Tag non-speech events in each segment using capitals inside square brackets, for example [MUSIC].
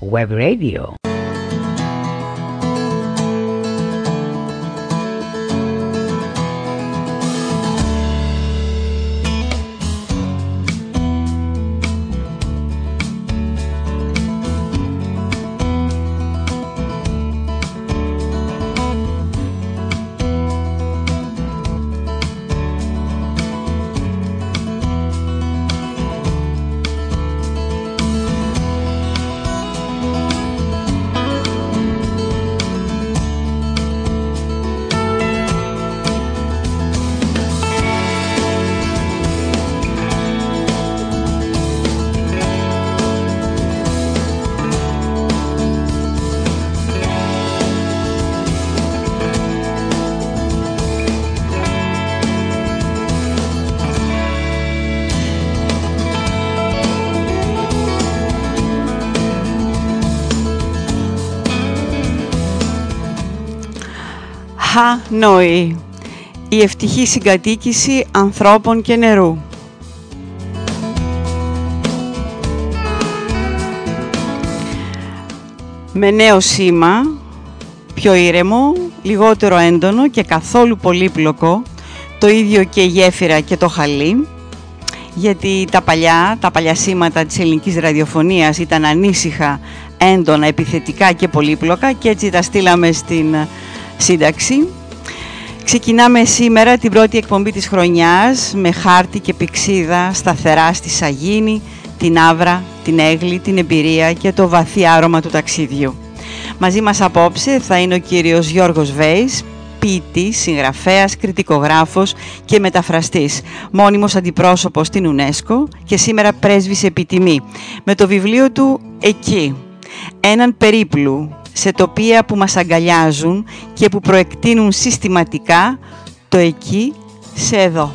Web Radio. Χα-Νόη. Η ευτυχή συγκατοίκηση ανθρώπων και νερού. Με νέο σήμα, πιο ήρεμο, λιγότερο έντονο και καθόλου πολύπλοκο, το ίδιο και η γέφυρα και το χαλί, γιατί τα παλιά, τα παλιά σήματα της ελληνικής ραδιοφωνίας ήταν ανήσυχα, έντονα, επιθετικά και πολύπλοκα και έτσι τα στείλαμε στην σύνταξη. Ξεκινάμε σήμερα την πρώτη εκπομπή της χρονιάς με χάρτη και πηξίδα σταθερά στη Σαγίνη, την Άβρα, την Έγλη, την εμπειρία και το βαθύ άρωμα του ταξίδιου. Μαζί μας απόψε θα είναι ο κύριος Γιώργος Βέης, ποιητής, συγγραφέας, κριτικογράφος και μεταφραστής, μόνιμος αντιπρόσωπος στην UNESCO και σήμερα πρέσβης επιτιμή, με το βιβλίο του «Εκεί», έναν περίπλου σε τοπία που μας αγκαλιάζουν και που προεκτείνουν συστηματικά το εκεί σε εδώ.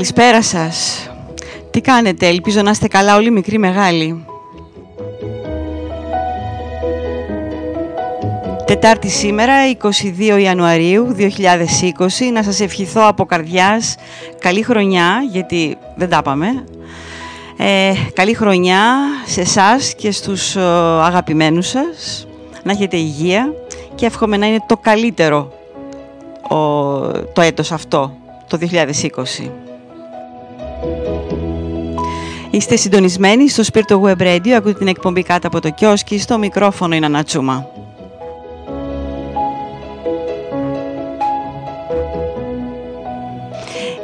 Καλησπέρα σας. Τι κάνετε, ελπίζω να είστε καλά όλοι μικροί μεγάλοι. Τετάρτη σήμερα, 22 Ιανουαρίου 2020, να σας ευχηθώ από καρδιάς καλή χρονιά, γιατί δεν τα πάμε. Ε, καλή χρονιά σε εσάς και στους ε, αγαπημένους σας, να έχετε υγεία και εύχομαι να είναι το καλύτερο το έτος αυτό, το 2020. Είστε συντονισμένοι στο Σπίρτο Web Radio, ακούτε την εκπομπή κάτω από το κιόσκι, στο μικρόφωνο είναι Ανατσούμα.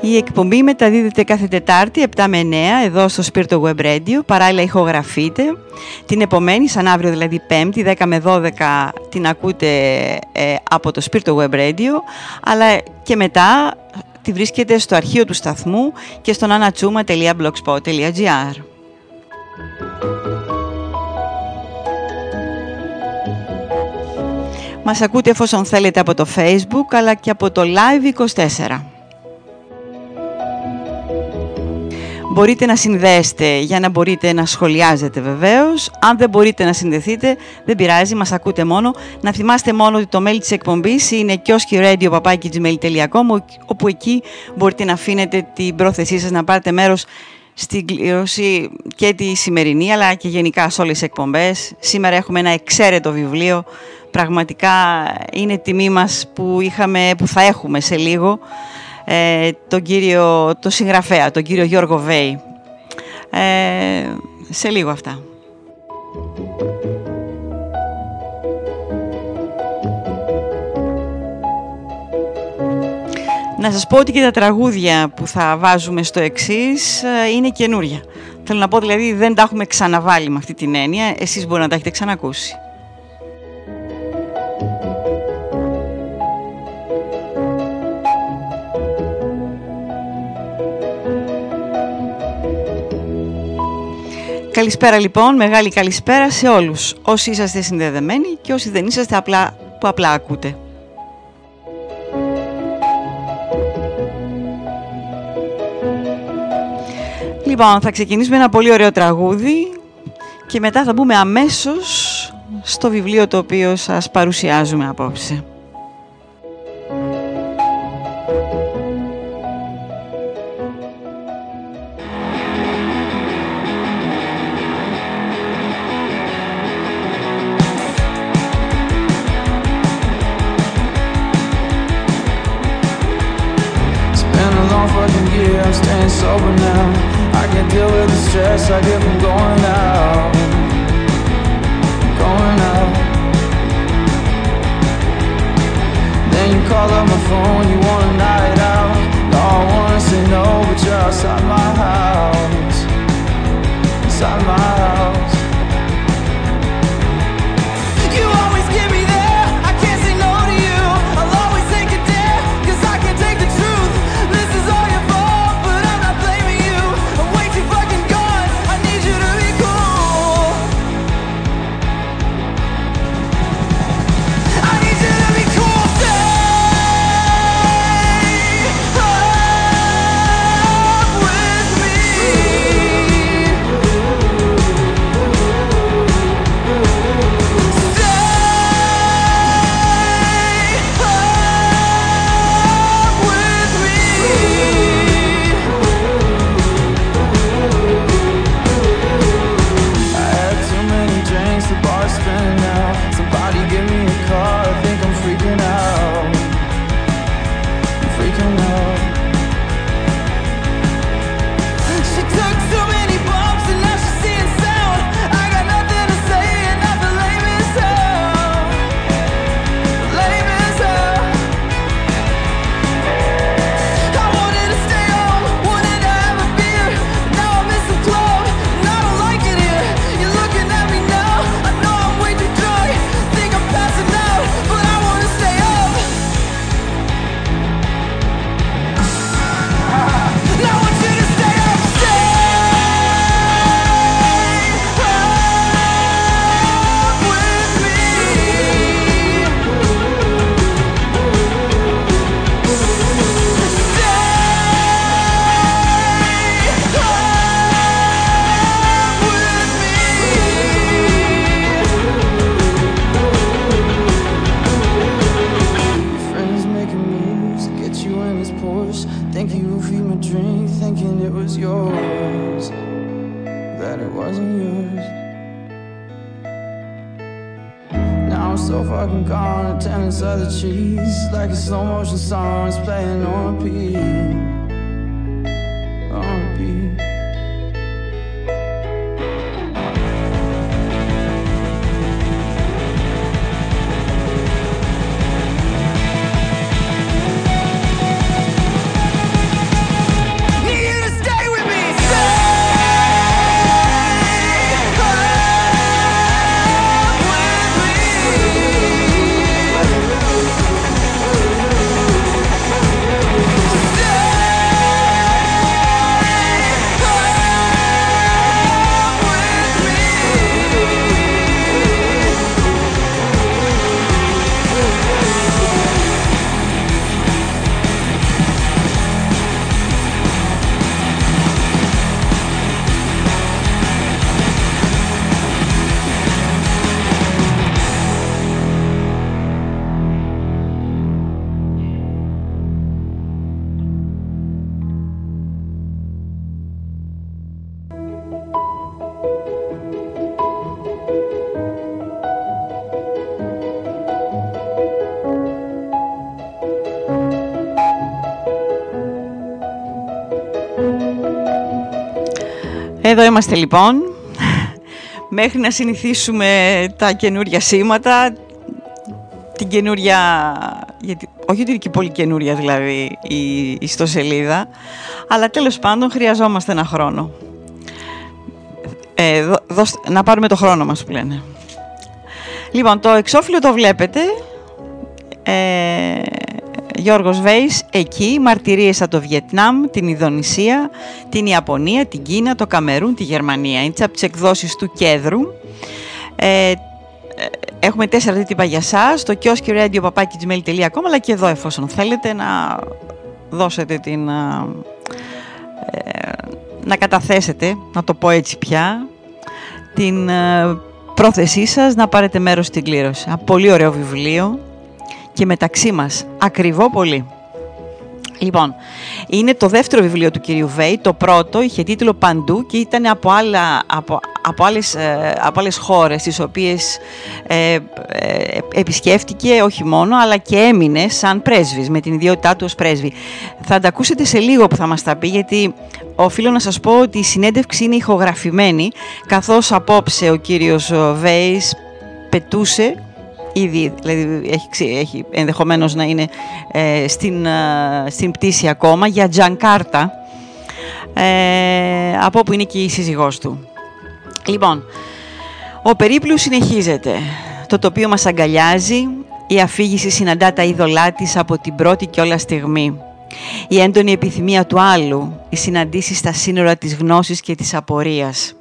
Η εκπομπή μεταδίδεται κάθε Τετάρτη 7 με 9 εδώ στο Σπίρτο Web Radio. Παράλληλα ηχογραφείτε. Την επομένη, σαν αύριο δηλαδή 5η, 10 με 12 την ακούτε ε, από το Σπίρτο Web Radio. Αλλά και μετά τη βρίσκεται στο αρχείο του σταθμού και στο anatsuma.blogspot.gr. Μας ακούτε εφόσον θέλετε από το Facebook αλλά και από το Live24. Μπορείτε να συνδέσετε για να μπορείτε να σχολιάζετε βεβαίως. Αν δεν μπορείτε να συνδεθείτε, δεν πειράζει, μας ακούτε μόνο. Να θυμάστε μόνο ότι το mail της εκπομπής είναι kioskiradio.gmail.com όπου εκεί μπορείτε να αφήνετε την πρόθεσή σας να πάρετε μέρος στην κλήρωση και τη σημερινή αλλά και γενικά σε όλες τις εκπομπές. Σήμερα έχουμε ένα εξαίρετο βιβλίο. Πραγματικά είναι τιμή μας που, είχαμε, που θα έχουμε σε λίγο ε, τον κύριο, το συγγραφέα, τον κύριο Γιώργο Βέη. Ε, σε λίγο αυτά. Να σας πω ότι και τα τραγούδια που θα βάζουμε στο εξής ε, είναι καινούρια. Θέλω να πω δηλαδή δεν τα έχουμε ξαναβάλει με αυτή την έννοια, εσείς μπορεί να τα έχετε ξανακούσει. Καλησπέρα λοιπόν, μεγάλη καλησπέρα σε όλους όσοι είσαστε συνδεδεμένοι και όσοι δεν είσαστε απλά, που απλά ακούτε. Λοιπόν, θα ξεκινήσουμε ένα πολύ ωραίο τραγούδι και μετά θα μπούμε αμέσως στο βιβλίο το οποίο σας παρουσιάζουμε απόψε. I'm staying sober now. I can't deal with the stress I get from going out. Going out. Then you call up my phone, you want a night out. No, I wanna say no, but you're outside my house. Inside my house. Εδώ είμαστε λοιπόν, μέχρι να συνηθίσουμε τα καινούρια σήματα, την καινούρια, γιατί, όχι ότι είναι και πολύ καινούρια δηλαδή η ιστοσελίδα, αλλά τέλος πάντων χρειαζόμαστε ένα χρόνο. Ε, να πάρουμε το χρόνο μας που λένε. Λοιπόν, το εξώφυλλο το βλέπετε. Ε, Γιώργος Βέης εκεί μαρτυρίες από το Βιετνάμ, την Ιδονησία, την Ιαπωνία, την Κίνα, το Καμερούν, τη Γερμανία. Είναι από τις εκδόσεις του Κέδρου. Ε, έχουμε τέσσερα δίτυπα για σας, το κιόσκι radio αλλά και εδώ εφόσον θέλετε να δώσετε την... Ε, να καταθέσετε, να το πω έτσι πια, την ε, πρόθεσή σας να πάρετε μέρος στην κλήρωση. Ένα πολύ ωραίο βιβλίο και μεταξύ μας ακριβό πολύ. Λοιπόν, είναι το δεύτερο βιβλίο του κυρίου Βέη. Το πρώτο είχε τίτλο «Παντού» και ήταν από, άλλα, από, από, άλλες, ε, από άλλες χώρες τις οποίες ε, ε, επισκέφτηκε όχι μόνο αλλά και έμεινε σαν πρέσβης με την ιδιότητά του ως πρέσβη. Θα τα ακούσετε σε λίγο που θα μας τα πει γιατί οφείλω να σας πω ότι η συνέντευξη είναι ηχογραφημένη καθώς απόψε ο κύριος Βέης πετούσε ήδη, δηλαδή έχει, έχει ενδεχομένως να είναι ε, στην, ε, στην πτήση ακόμα για Τζανκάρτα ε, από όπου είναι και η σύζυγός του. Λοιπόν, ο περίπλου συνεχίζεται. Το τοπίο μας αγκαλιάζει, η αφήγηση συναντά τα είδωλά της από την πρώτη και όλα στιγμή. Η έντονη επιθυμία του άλλου, οι συναντήσεις στα σύνορα της γνώσης και της απορίας.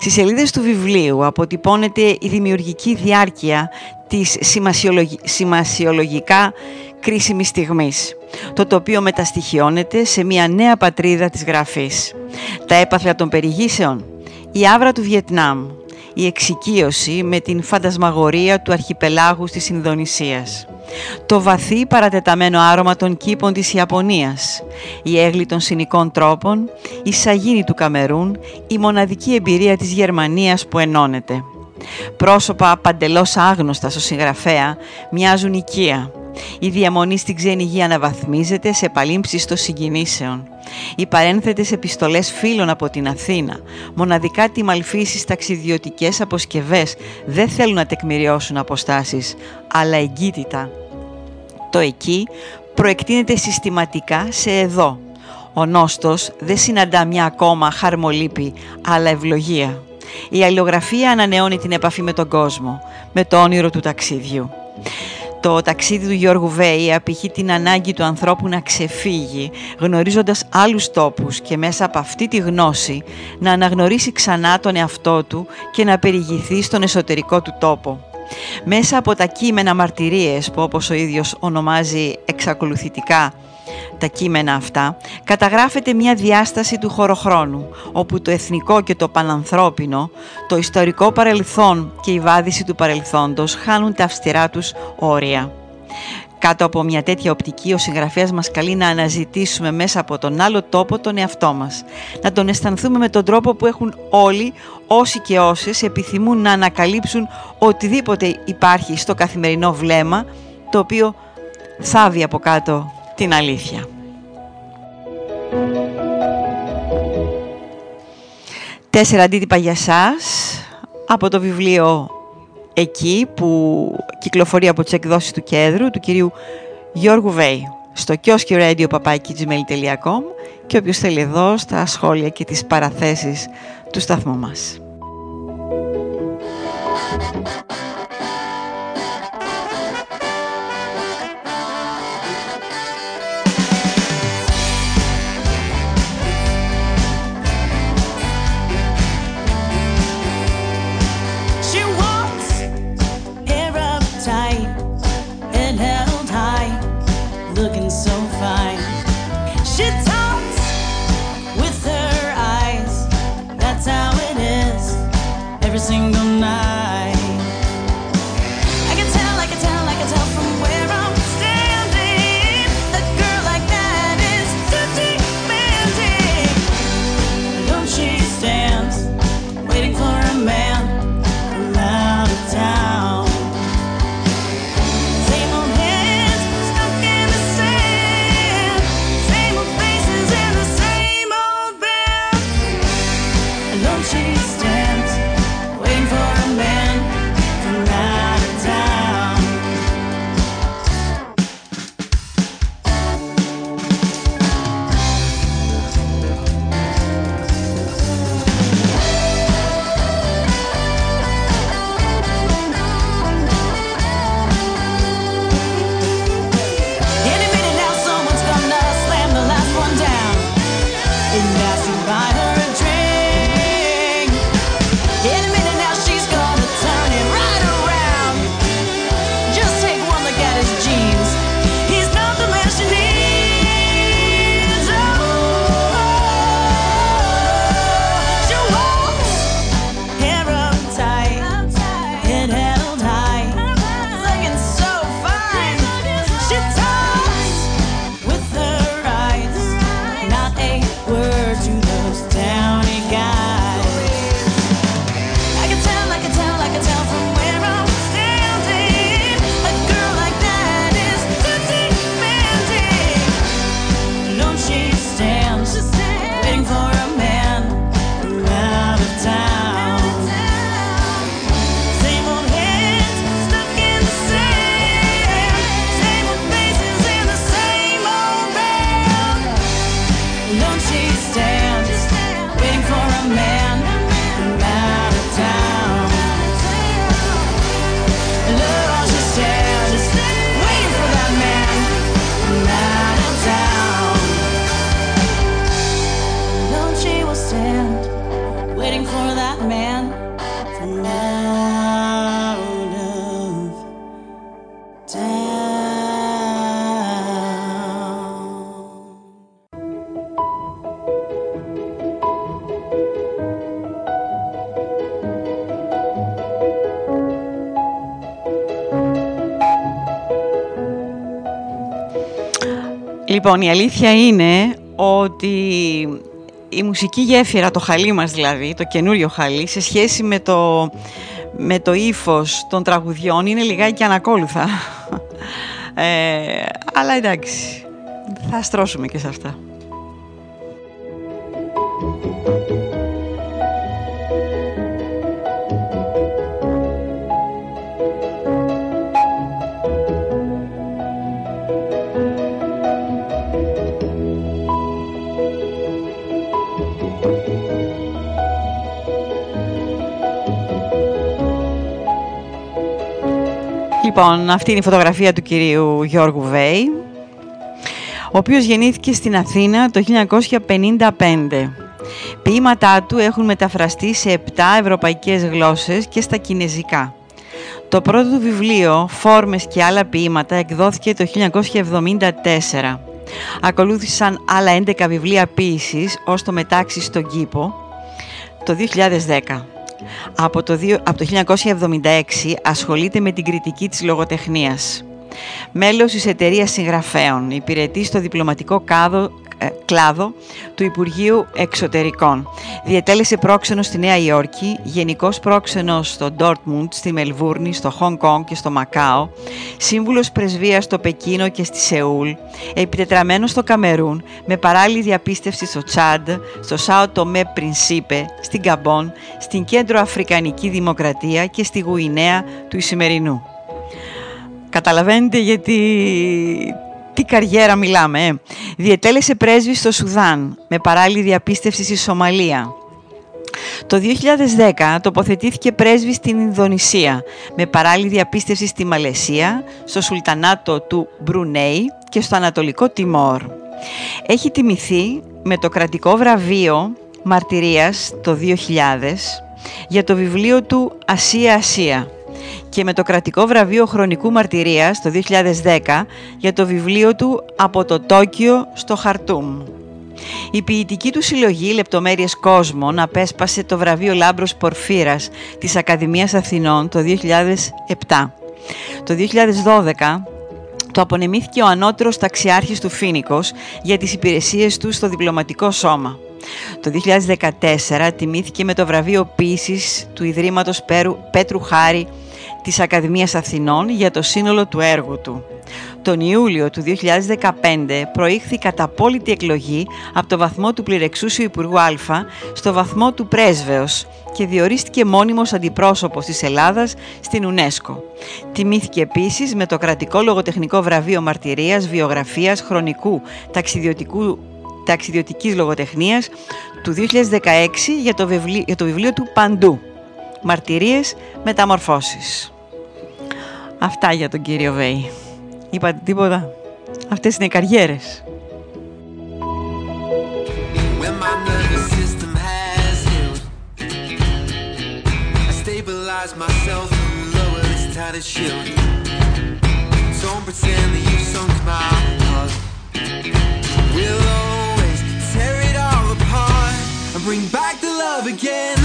Στις σελίδες του βιβλίου αποτυπώνεται η δημιουργική διάρκεια της σημασιολογικά κρίσιμης στιγμής. Το τοπίο μεταστοιχιώνεται σε μια νέα πατρίδα της γραφής. Τα έπαθλα των περιγήσεων, η άβρα του Βιετνάμ, η εξοικείωση με την φαντασμαγορία του αρχιπελάγου της Ινδονησίας. Το βαθύ παρατεταμένο άρωμα των κήπων της Ιαπωνίας, η έγλη των συνικών τρόπων, η σαγίνη του Καμερούν, η μοναδική εμπειρία της Γερμανίας που ενώνεται. Πρόσωπα παντελώς άγνωστα στο συγγραφέα μοιάζουν οικία. Η διαμονή στην ξένη γη αναβαθμίζεται σε παλήμψεις των συγκινήσεων. Οι παρένθετες επιστολές φίλων από την Αθήνα, μοναδικά τιμαλφίσεις ταξιδιωτικές αποσκευές, δεν θέλουν να τεκμηριώσουν αποστάσεις, αλλά εγκύτητα. Το εκεί προεκτείνεται συστηματικά σε εδώ. Ο νόστος δεν συναντά μια ακόμα χαρμολύπη, αλλά ευλογία. Η αλληλογραφία ανανεώνει την επαφή με τον κόσμο, με το όνειρο του ταξίδιου. Το ταξίδι του Γιώργου Βέη απηχεί την ανάγκη του ανθρώπου να ξεφύγει, γνωρίζοντας άλλους τόπους και μέσα από αυτή τη γνώση να αναγνωρίσει ξανά τον εαυτό του και να περιηγηθεί στον εσωτερικό του τόπο. Μέσα από τα κείμενα μαρτυρίες που όπως ο ίδιος ονομάζει εξακολουθητικά τα κείμενα αυτά, καταγράφεται μια διάσταση του χωροχρόνου, όπου το εθνικό και το πανανθρώπινο, το ιστορικό παρελθόν και η βάδιση του παρελθόντος χάνουν τα αυστηρά τους όρια. Κάτω από μια τέτοια οπτική, ο συγγραφέας μας καλεί να αναζητήσουμε μέσα από τον άλλο τόπο τον εαυτό μας. Να τον αισθανθούμε με τον τρόπο που έχουν όλοι, όσοι και όσες, επιθυμούν να ανακαλύψουν οτιδήποτε υπάρχει στο καθημερινό βλέμμα, το οποίο θάβει από κάτω την αλήθεια. Τέσσερα αντίτυπα για σας από το βιβλίο «Εκεί» που κυκλοφορεί από τις εκδόσεις του Κέντρου του κυρίου Γιώργου Βέη στο κιόσκι radio και όποιος θέλει εδώ στα σχόλια και τις παραθέσεις του σταθμού μας. Λοιπόν, η αλήθεια είναι ότι η μουσική γέφυρα, το χαλί μας δηλαδή, το καινούριο χαλί, σε σχέση με το, με το ύφος των τραγουδιών είναι λιγάκι ανακόλουθα. Ε, αλλά εντάξει, θα στρώσουμε και σε αυτά. Λοιπόν, αυτή είναι η φωτογραφία του κυρίου Γιώργου Βέη, ο οποίος γεννήθηκε στην Αθήνα το 1955. Ποίηματά του έχουν μεταφραστεί σε 7 ευρωπαϊκές γλώσσες και στα κινέζικα. Το πρώτο του βιβλίο, «Φόρμες και άλλα ποίηματα», εκδόθηκε το 1974. Ακολούθησαν άλλα 11 βιβλία ποίησης ως το μετάξι στον κήπο το 2010. Από το, από το 1976 ασχολείται με την κριτική της λογοτεχνίας. Μέλος της εταιρείας συγγραφέων, υπηρετεί στο διπλωματικό κάδο, ε, κλάδο του Υπουργείου Εξωτερικών. Διετέλεσε πρόξενο στη Νέα Υόρκη, γενικός πρόξενος στο Ντόρτμουντ, στη Μελβούρνη, στο Χονγκ Κονγκ και στο Μακάο, σύμβουλος πρεσβείας στο Πεκίνο και στη Σεούλ, επιτετραμένος στο Καμερούν, με παράλληλη διαπίστευση στο Τσάντ, στο Σάο Τομέ Πρινσίπε, στην Καμπόν, στην Κέντρο Αφρικανική Δημοκρατία και στη Γουινέα του Ισημερινού. Καταλαβαίνετε γιατί τι καριέρα μιλάμε. Ε. Διετέλεσε πρέσβη στο Σουδάν με παράλληλη διαπίστευση στη Σομαλία. Το 2010 τοποθετήθηκε πρέσβη στην Ινδονησία με παράλληλη διαπίστευση στη Μαλαισία, στο Σουλτανάτο του Μπρουνέι και στο Ανατολικό Τιμόρ. Έχει τιμηθεί με το κρατικό βραβείο μαρτυρίας το 2000 για το βιβλίο του «Ασία Ασία» και με το κρατικό βραβείο χρονικού μαρτυρίας το 2010 για το βιβλίο του «Από το Τόκιο στο Χαρτούμ». Η ποιητική του συλλογή «Λεπτομέρειες κόσμων» απέσπασε το βραβείο Λάμπρος Πορφύρας της Ακαδημίας Αθηνών το 2007. Το 2012 το απονεμήθηκε ο ανώτερος ταξιάρχης του Φίνικος για τις υπηρεσίες του στο διπλωματικό σώμα. Το 2014 τιμήθηκε με το βραβείο Πίσης του Ιδρύματος Πέτρου Χάρη της Ακαδημίας Αθηνών για το σύνολο του έργου του. Τον Ιούλιο του 2015 προήχθη κατά απόλυτη εκλογή από το βαθμό του πληρεξούσιου Υπουργού Α στο βαθμό του πρέσβεως και διορίστηκε μόνιμος αντιπρόσωπος της Ελλάδας στην UNESCO. Τιμήθηκε επίσης με το κρατικό λογοτεχνικό βραβείο μαρτυρίας, βιογραφίας, χρονικού, ταξιδιωτικού ταξιδιωτικής λογοτεχνίας του 2016 για το βιβλίο, για το βιβλίο του «Παντού» Μαρτυρίες, μεταμορφώσεις. Αυτά για τον κύριο Βέη. Είπατε τίποτα. Αυτές είναι οι καριέρες. myself and lower this tattered shield. Don't pretend that you sunk my heart. We'll always tear it all apart and bring back the love again.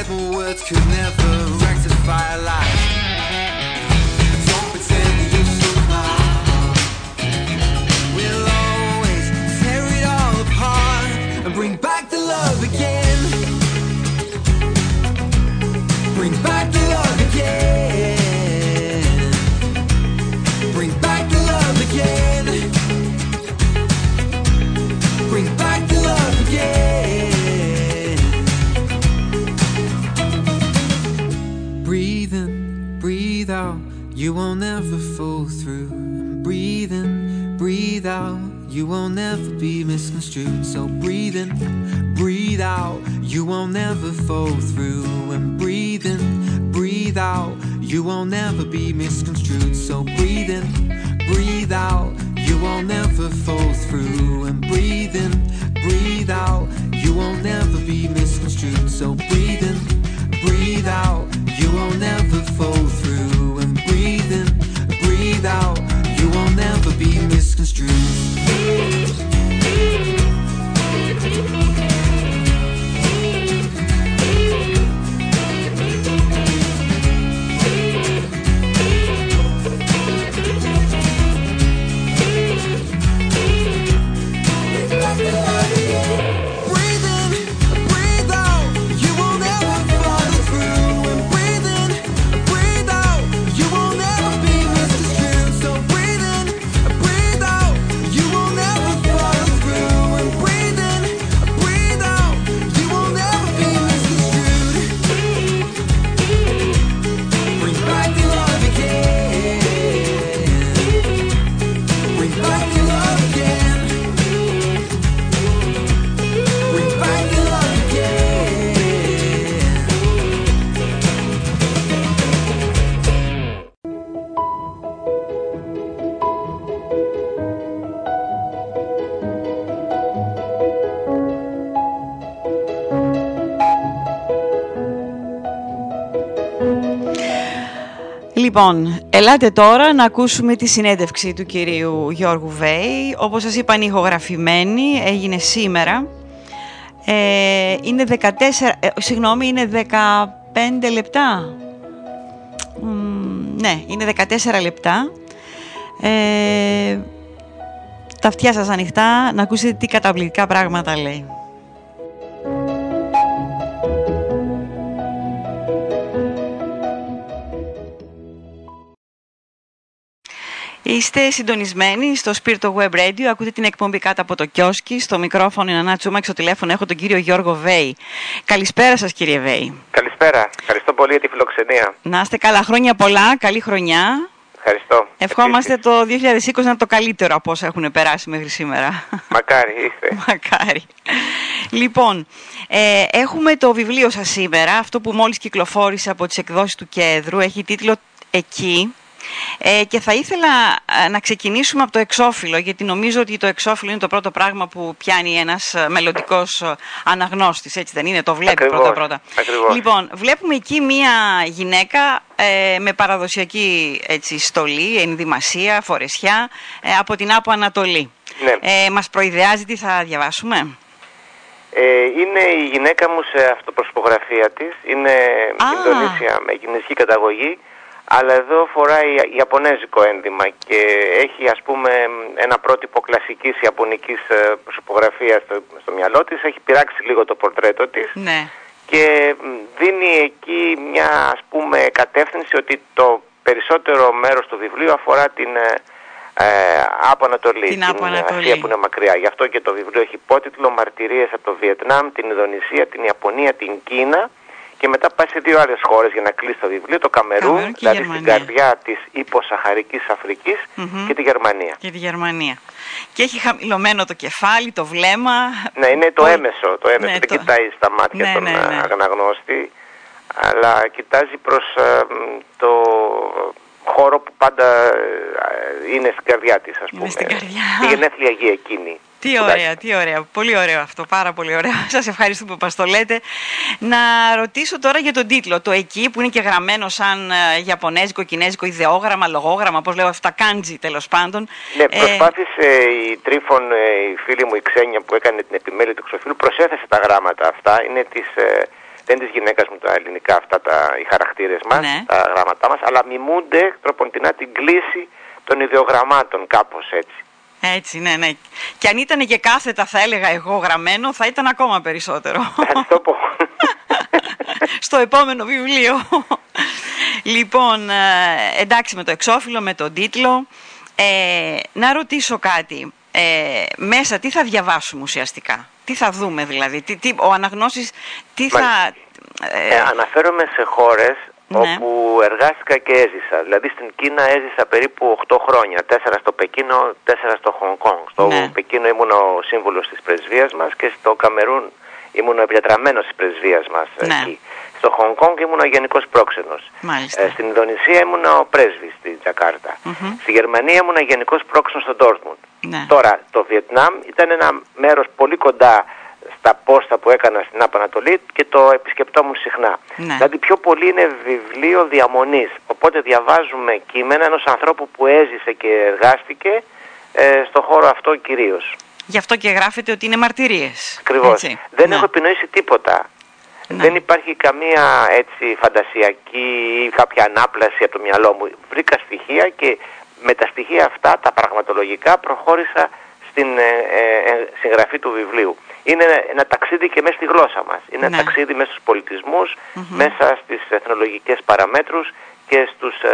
Seven words could never rectify a life. You won't never fall through. Breathe in, breathe out. You won't never be misconstrued. So breathe in, breathe out. You won't never fall through. And breathe in, breathe out. You won't never be misconstrued. So breathe in, breathe out. You will never fall through. And breathe in, breathe out. You won't never be misconstrued. So breathe in breathe out, you won't never fall through. Breathe in, breathe out, you will never be misconstrued. Λοιπόν, ελάτε τώρα να ακούσουμε τη συνέντευξη του κυρίου Γιώργου Βέη. Όπως σας είπαν ηχογραφημένη, έγινε σήμερα. Ε, είναι 14, ε, συγγνώμη, είναι 15 λεπτά. Μμμ, ναι, είναι 14 λεπτά. Ε, τα αυτιά σας ανοιχτά, να ακούσετε τι καταπληκτικά πράγματα λέει. Είστε συντονισμένοι στο Spirito Web Radio. Ακούτε την εκπομπή κάτω από το κιόσκι. Στο μικρόφωνο είναι Ανά Τσούμα και στο τηλέφωνο έχω τον κύριο Γιώργο Βέη. Καλησπέρα σας κύριε Βέη. Καλησπέρα. Ευχαριστώ πολύ για τη φιλοξενία. Να είστε καλά χρόνια πολλά, καλή χρονιά. Ευχαριστώ. Ευχόμαστε Επίσης. το 2020 να είναι το καλύτερο από όσα έχουν περάσει μέχρι σήμερα. Μακάρι είστε. [LAUGHS] Μακάρι. Λοιπόν, ε, έχουμε το βιβλίο σας σήμερα, αυτό που μόλις κυκλοφόρησε από τις εκδόσεις του Κέδρου, έχει τίτλο «Εκεί». Ε, και θα ήθελα ε, να ξεκινήσουμε από το εξώφυλλο, γιατί νομίζω ότι το εξώφυλλο είναι το πρώτο πράγμα που πιάνει ένας μελλοντικός αναγνώστης, έτσι δεν είναι, το βλέπει Ακριβώς, πρώτα-πρώτα. ακριβώς. Λοιπόν, βλέπουμε εκεί μία γυναίκα ε, με παραδοσιακή έτσι, στολή, ενδυμασία, φορεσιά, ε, από την Άπο Ανατολή. Ναι. Ε, μας προειδεάζει τι θα διαβάσουμε; Ε, είναι η γυναίκα μου σε αυτοπροσωπογραφία της. Είναι Α. Ινδονήσια με κινέζικη καταγωγή. Αλλά εδώ φοράει Ιαπωνέζικο ένδυμα και έχει ας πούμε ένα πρότυπο κλασικής Ιαπωνικής ε, προσωπογραφίας στο, στο μυαλό της. Έχει πειράξει λίγο το πορτρέτο της. Ναι. και μ, δίνει εκεί μια ας πούμε κατεύθυνση ότι το περισσότερο μέρος του βιβλίου αφορά την ε, ε, Άπο Ανατολή, Την Άπο Ανατολή. Ασία που είναι μακριά. Γι' αυτό και το βιβλίο έχει υπότιτλο «Μαρτυρίες από το Βιετνάμ, την Ινδονησία, την Ιαπωνία, την Κίνα» και μετά πάει σε δύο άλλες χώρες για να κλείσει το βιβλίο, το Καμερούν, Καμερούν και η δηλαδή στην Γερμανία. καρδιά της υποσαχαρικής Αφρικής Μμμ. και τη Γερμανία. Και τη Γερμανία. Και έχει χαμηλωμένο το κεφάλι, το βλέμμα. Ναι, είναι το Πολύ- έμεσο, το έμεσο. Ναι, δεν το- κοιτάει στα μάτια Ναι, των ναι, ναι. ε, αναγνώστη, αλλά κοιτάζει προς ε, μ, το χώρο που πάντα ε, είναι στην καρδιά της, ας Είναι πούμε. στην καρδιά. Τη γενέθλια γη εκείνη. Τι ωραία, τι ωραία. Πολύ ωραίο αυτό, πάρα πολύ ωραίο. [LAUGHS] Σας ευχαριστούμε που μας το λέτε. Να ρωτήσω τώρα για τον τίτλο. Το εκεί που είναι και γραμμένο σαν ε, Ιαπωνέζικο, Κινέζικο, ιδεόγραμμα, λογόγραμμα, πώς λέω αυτά, κάντζι τέλος πάντων. Ναι, Ε, προσπάθησε η Τρίφων, ε, η φίλη μου η Ξένια που έκανε την επιμέλεια του εξοφίλου, προσέθεσε τα γράμματα αυτά. Είναι της, ε, δεν της γυναίκας μου τα ελληνικά αυτά τα, οι χαρακτήρες μας, Ναι. τα γράμματά μας, αλλά μιμούνται τροποντινά την κλίση των ιδεογραμμάτων κάπως έτσι. Έτσι, ναι, ναι. Και αν ήταν και κάθετα, θα έλεγα εγώ γραμμένο, θα ήταν ακόμα περισσότερο. Θα το πω. στο επόμενο βιβλίο. λοιπόν, ε, εντάξει με το εξώφυλλο, με τον τίτλο. Ε, να ρωτήσω κάτι. Ε, μέσα τι θα διαβάσουμε ουσιαστικά; Τι θα δούμε δηλαδή; Τι, τι, ο αναγνώστης τι θα... Ε, αναφέρομαι σε χώρες Ναι. όπου εργάστηκα και έζησα. Δηλαδή στην Κίνα έζησα περίπου 8 χρόνια. 4 στο Πεκίνο, 4 στο Χονγκ Κονγκ. Στο Ναι. Πεκίνο ήμουν ο σύμβουλος της πρεσβείας μας και στο Καμερούν ήμουν ο επιτετραμένος της πρεσβείας μας Ναι. εκεί. Στο Χονγκ Κονγκ ήμουν ο γενικός πρόξενος. Μάλιστα. Ε, στην Ινδονησία ήμουν ο πρέσβης στη τζακαρτα Μμμ. Στη Γερμανία ήμουν ο γενικός πρόξενος στο Ντόρτμουντ. Ναι. Τώρα, το Βιετνάμ ήταν ένα μέρος πολύ κοντά στα πόστα που έκανα στην Απανατολή και το επισκεπτόμουν συχνά. Ναι. Δηλαδή πιο πολύ είναι βιβλίο διαμονής. Οπότε διαβάζουμε κείμενα ενός ανθρώπου που έζησε και εργάστηκε ε, στο χώρο αυτό κυρίως. Γι' αυτό και γράφετε ότι είναι μαρτυρίες. Ακριβώς. Έτσι. Δεν Ναι. έχω επινοήσει τίποτα. Ναι. Δεν υπάρχει καμία έτσι φαντασιακή ή κάποια ανάπλαση από το μυαλό μου. Βρήκα στοιχεία και με τα στοιχεία αυτά, τα πραγματολογικά, προχώρησα στην ε, ε, ε, συγγραφή του βιβλίου. Είναι ένα, ένα ταξίδι και μέσα στη γλώσσα μας. Είναι Ναι. ένα ταξίδι μέσα στους πολιτισμους μέσα στις εθνολογικές παραμέτρους και στους ε,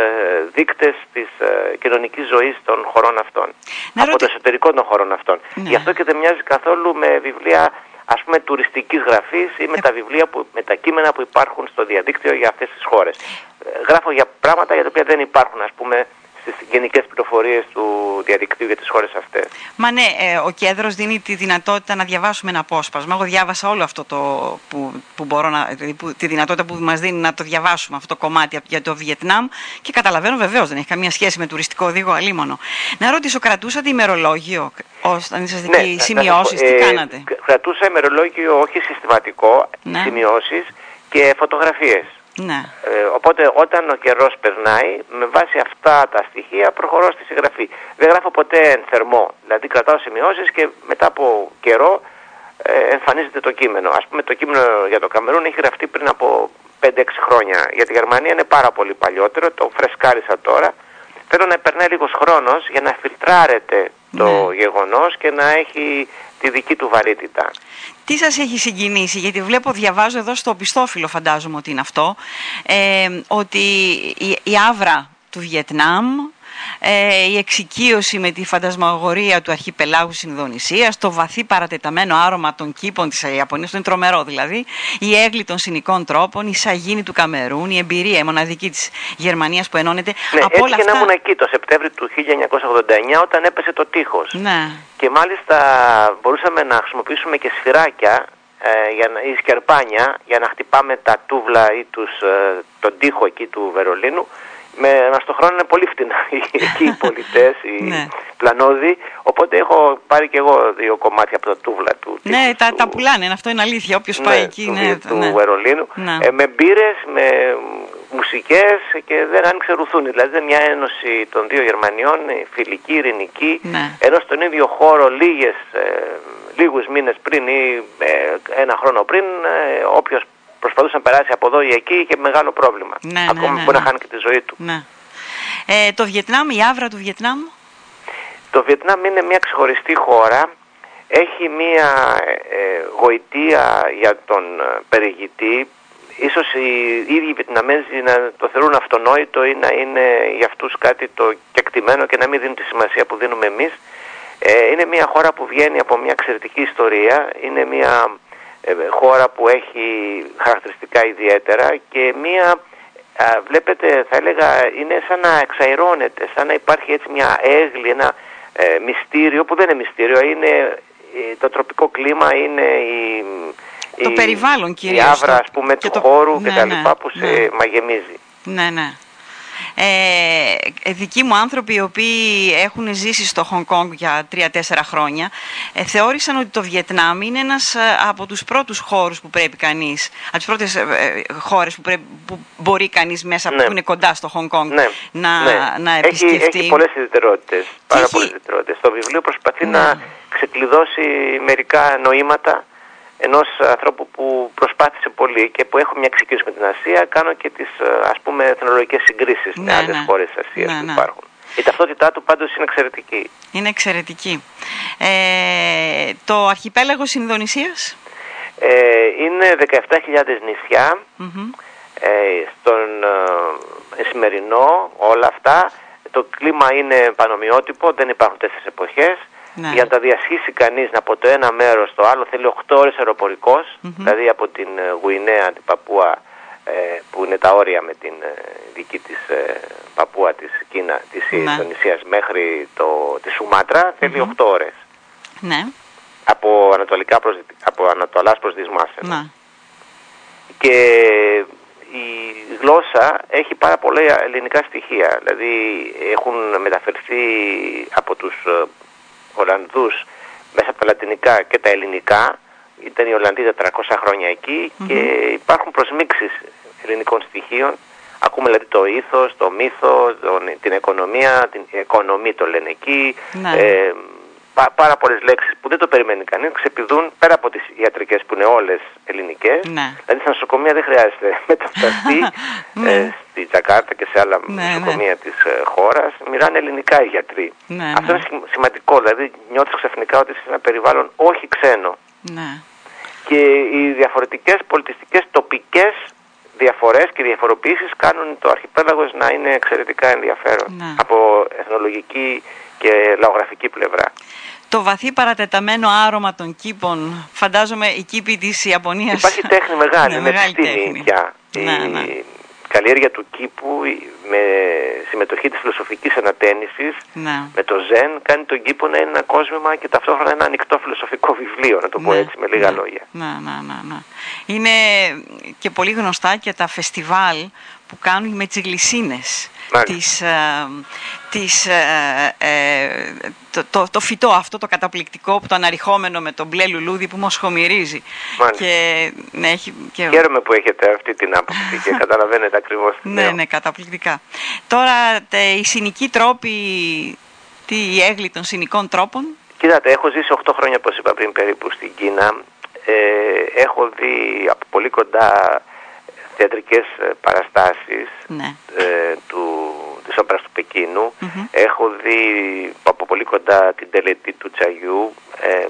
δείκτες της ε, κοινωνικής ζωής των χωρών αυτών. Να από ρωτη- το εσωτερικό των χωρών αυτών. Ναι. Γι' αυτό και δεν μοιάζει καθόλου με βιβλία ας πούμε τουριστικής γραφής ή Ε. με τα βιβλία, που, με τα κείμενα που υπάρχουν στο διαδίκτυο για αυτές τις χώρες. Ε, Γράφω για πράγματα για τα οποία δεν υπάρχουν ας πούμε στις γενικές πληροφορίες του διαδικτύου για τις χώρες αυτές. Μα ναι, ε, ο κέντρος δίνει τη δυνατότητα να διαβάσουμε ένα απόσπασμα. Εγώ διάβασα όλο αυτό το που, που μπορώ να, δηλαδή που, τη δυνατότητα που μας δίνει να το διαβάσουμε αυτό το κομμάτι για το Βιετνάμ και καταλαβαίνω βεβαίως δεν έχει καμία σχέση με τουριστικό οδήγο αλίμονο. Να ρωτήσω, κρατούσατε ημερολόγιο όταν ήσασταν Ναι, εκεί, να- να σημειώσεις, σας πω, τι ε, κάνατε; κ- Κρατούσα ημερολόγιο όχι συστηματικό, Ναι. σημειώσεις και φωτογραφίες. Ναι. Ε, οπότε όταν ο καιρός περνάει, με βάση αυτά τα στοιχεία προχωρώ στη συγγραφή. Δεν γράφω ποτέ εν θερμό, δηλαδή κρατάω σημειώσεις και μετά από καιρό ε, εμφανίζεται το κείμενο. Ας πούμε το κείμενο για το Καμερούν έχει γραφτεί πριν από 5-6 χρόνια. Για τη Γερμανία είναι πάρα πολύ παλιότερο, το φρεσκάρισα τώρα. Θέλω να περνάει λίγος χρόνος για να φιλτράρεται το Ναι. γεγονός και να έχει τη δική του βαρύτητα. Τι σας έχει συγκινήσει, γιατί βλέπω, διαβάζω εδώ στο πιστόφυλλο φαντάζομαι ότι είναι αυτό, ε, ότι η, η άβρα του Βιετνάμ, ε, η εξοικείωση με τη φαντασμαγορία του αρχιπελάγου της Ινδονησίας, το βαθύ παρατεταμένο άρωμα των κήπων της Ιαπωνίας, το είναι τρομερό δηλαδή, η έγκλη των συνικών τρόπων, η σαγίνη του Καμερούν, η εμπειρία, η μοναδική της Γερμανίας που ενώνεται. Ναι, Από όλα έτυχε να αυτά... ήμουν εκεί το Σεπτέμβριο του 1989 όταν έπεσε το τείχος. Ναι, Και μάλιστα μπορούσαμε να χρησιμοποιήσουμε και σφυράκια ε, για να, ή σκερπάνια για να χτυπάμε τα τούβλα ή τους, ε, τον τοίχο εκεί του Βερολίνου. Με, μας το χρόνο είναι πολύ φτηνά [LAUGHS] εκεί οι [LAUGHS] πολιτές, οι Ναι. πλανόδοι. Οπότε έχω πάρει και εγώ δύο κομμάτια από τα τούβλα του ναι τείχους τα, του- τα πουλάνε, αυτό είναι αλήθεια. Όποιος πάει εκεί, του, ναι, του ναι. Βερολίνου, Ναι. ε, με μπύρες, με μουσικές και δεν άνοιξε ρουθούνη. Δηλαδή ήταν μια ένωση των δύο Γερμανιών, ε, φιλική, ειρηνική, Ναι. ενώ στον ίδιο χώρο λίγες, ε, λίγους μήνες πριν ή ε, ένα χρόνο πριν, ε, όποιος προσπαθούσε να περάσει από εδώ ή εκεί είχε μεγάλο πρόβλημα. Ναι, ναι, Ακόμα ναι, μπορεί ναι. να χάνει και τη ζωή του. Ναι. Ε, το Βιετνάμ, η άβρα του Βιετνάμ; Το Βιετνάμ είναι μια ξεχωριστή χώρα. Έχει μια ε, ε, γοητεία για τον ε, περιηγητή. Ίσως οι ίδιοι Βιετναμέζοι να το θεωρούν αυτονόητο ή να είναι για αυτούς κάτι το κεκτημένο και να μην δίνουν τη σημασία που δίνουμε εμείς. Ε, είναι μια χώρα που βγαίνει από μια εξαιρετική ιστορία. Είναι μια ε, χώρα που έχει χαρακτηριστικά ιδιαίτερα και μια α, βλέπετε θα έλεγα είναι σαν να εξαερώνεται, σαν να υπάρχει έτσι μια αίγλη, ένα ε, μυστήριο που δεν είναι μυστήριο, είναι ε, το τροπικό κλίμα, είναι η, Το η- περιβάλλον η κυρίως, άβρα το- ας πούμε και του το- χώρου ναι, και τα ναι, λοιπά που σε ναι. μαγνητίζει. Ναι, ναι. Ε, δικοί μου άνθρωποι οι οποίοι έχουν ζήσει στο Χονγκ Κόνγκ για τρία-τέσσερα χρόνια ε, θεώρησαν ότι το Βιετνάμ είναι ένας ε, από τους πρώτους χώρους που πρέπει κανείς, από τις πρώτες ε, ε, χώρες που, πρέπει, που μπορεί κανείς μέσα Ναι. που είναι κοντά στο Χονγκ Κόνγκ Ναι, να, ναι. να έχει, επισκεφτεί. έχει πολλές ιδιαιτερότητες, πάρα έχει- πολλές ιδιαιτερότητες. Το βιβλίο προσπαθεί Ναι. να ξεκλειδώσει μερικά νοήματα ενός ανθρώπου που προσπάθησε πολύ και που έχω μια εξοικείωση με την Ασία, κάνω και τις ε, ας πούμε εθνολογικές συγκρίσεις με Ναι, άλλες ναι. χώρες της Ασίας Ναι, που ναι. υπάρχουν. Η ταυτότητά του πάντως είναι εξαιρετική. Είναι εξαιρετική. Ε, το αρχιπέλαγος Ινδονησίας; Ε, είναι 17.000 νησιά Μμμ. ε, στον ε, Ισημερινό, όλα αυτά. Το κλίμα είναι πανομοιότυπο, δεν υπάρχουν τέσσερις εποχές. Ναι. Για να τα διασχίσει κανείς από το ένα μέρος στο άλλο θέλει 8 ώρες αεροπορικός, δηλαδή από την ε, Γουινέα, την Παπούα, ε, που είναι τα όρια με την ε, δική της ε, Παπούα της Κίνα, της Ναι. Ινδονησίας μέχρι το, τη Σουμάτρα, θέλει 8 ώρες. Ναι, Από, ανατολικά προς, δυτικά- από Ανατολάς προς Δυσμάς. εννοώ. ναι. και η γλώσσα έχει πάρα πολλά ελληνικά στοιχεία. Δηλαδή έχουν μεταφερθεί από τους ε, Ολλανδούς μέσα από τα λατινικά και τα ελληνικά ήταν η Ολλανδία 400 χρόνια εκεί και υπάρχουν προσμίξεις ελληνικών στοιχείων. Ακούμε δηλαδή το ήθος, το μύθος, τον- την οικονομία, την οικονομή το λένε εκεί. Ναι. Ε, πά- πάρα πολλές λέξεις που δεν το περιμένει κανείς, ξεπηδούν πέρα από τις ιατρικές που είναι όλες ελληνικές. Ναι. Δηλαδή στα νοσοκομεία δεν χρειάζεται [LAUGHS] μεταφραστή [LAUGHS] Ναι. ε, στη Τζακάρτα και σε άλλα Ναι, νοσοκομεία της ε, χώρας. Μιλάνε ελληνικά οι γιατροί. Ναι, Αυτό ναι. είναι σημ- σημαντικό, δηλαδή νιώθεις ξαφνικά ότι είσαι σε ένα περιβάλλον όχι ξένο. Ναι. Και οι διαφορετικές πολιτιστικές τοπικές διαφορές και διαφοροποιήσεις κάνουν το αρχιπέλαγος να είναι εξαιρετικά ενδιαφέρον Ναι. από εθνολογική και λαογραφική πλευρά. Το βαθύ παρατεταμένο άρωμα των κήπων, φαντάζομαι οι κήποι της Ιαπωνίας. Υπάρχει τέχνη μεγάλη, Ναι, είναι μεγάλη επιστήμη τέχνη. πια. Ναι, η ναι. καλλιέργεια του κήπου η- με συμμετοχή της φιλοσοφικής ανατένισης Ναι. με το Ζεν κάνει τον κήπο να είναι ένα κόσμημα και ταυτόχρονα ένα ανοιχτό φιλοσοφικό βιβλίο, να το πω Ναι, έτσι με λίγα ναι, λόγια. Ναι, ναι, ναι, ναι. Είναι και πολύ γνωστά και τα φεστιβάλ που κάνουν με τις γλυσίνες. Μάλιστα. Τις, ε, τις, ε, ε, το, το, το φυτό αυτό το καταπληκτικό που το αναρριχόμενο με το μπλε λουλούδι που μοσχομυρίζει. Μάλιστα. Και, ναι, έχει, και, Χαίρομαι που έχετε αυτή την άποψη και [LAUGHS] καταλαβαίνετε ακριβώς τι ναι, λέω. ναι, καταπληκτικά. Τώρα, τε, οι συνοικοί τρόποι, τι η έγκλη των συνοικών τρόπων; Κοιτάτε, έχω ζήσει 8 χρόνια, όπως είπα πριν, περίπου στην Κίνα. Ε, έχω δει από πολύ κοντά θεατρικές ε, παραστάσεις Ναι. ε, του, της όπερας του Πεκίνου. Μμμ. Έχω δει από πολύ κοντά την τελετή του Τσαγιού ε,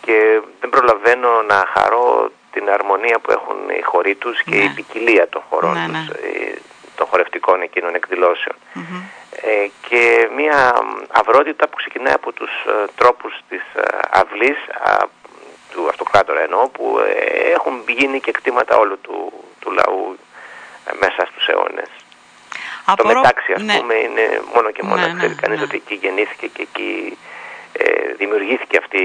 και δεν προλαβαίνω να χαρώ την αρμονία που έχουν οι χωροί τους και Ναι. η ποικιλία των χωρών Ναι, τους, ναι. ε, των χορευτικών εκείνων εκδηλώσεων. Μμμ. Ε, και μια αυρότητα που ξεκινάει από τους ε, τρόπους της ε, αυλής α, του αυτοκράτορα εννοώ που ε, έχουν γίνει και κτήματα όλου του, του λαού ε, μέσα στους αιώνες. Το Απορώ- μετάξι ας ναι. πούμε είναι μόνο και μόνο Ναι, ξέρει ναι, κανείς ναι. ότι εκεί γεννήθηκε και εκεί ε, δημιουργήθηκε αυτή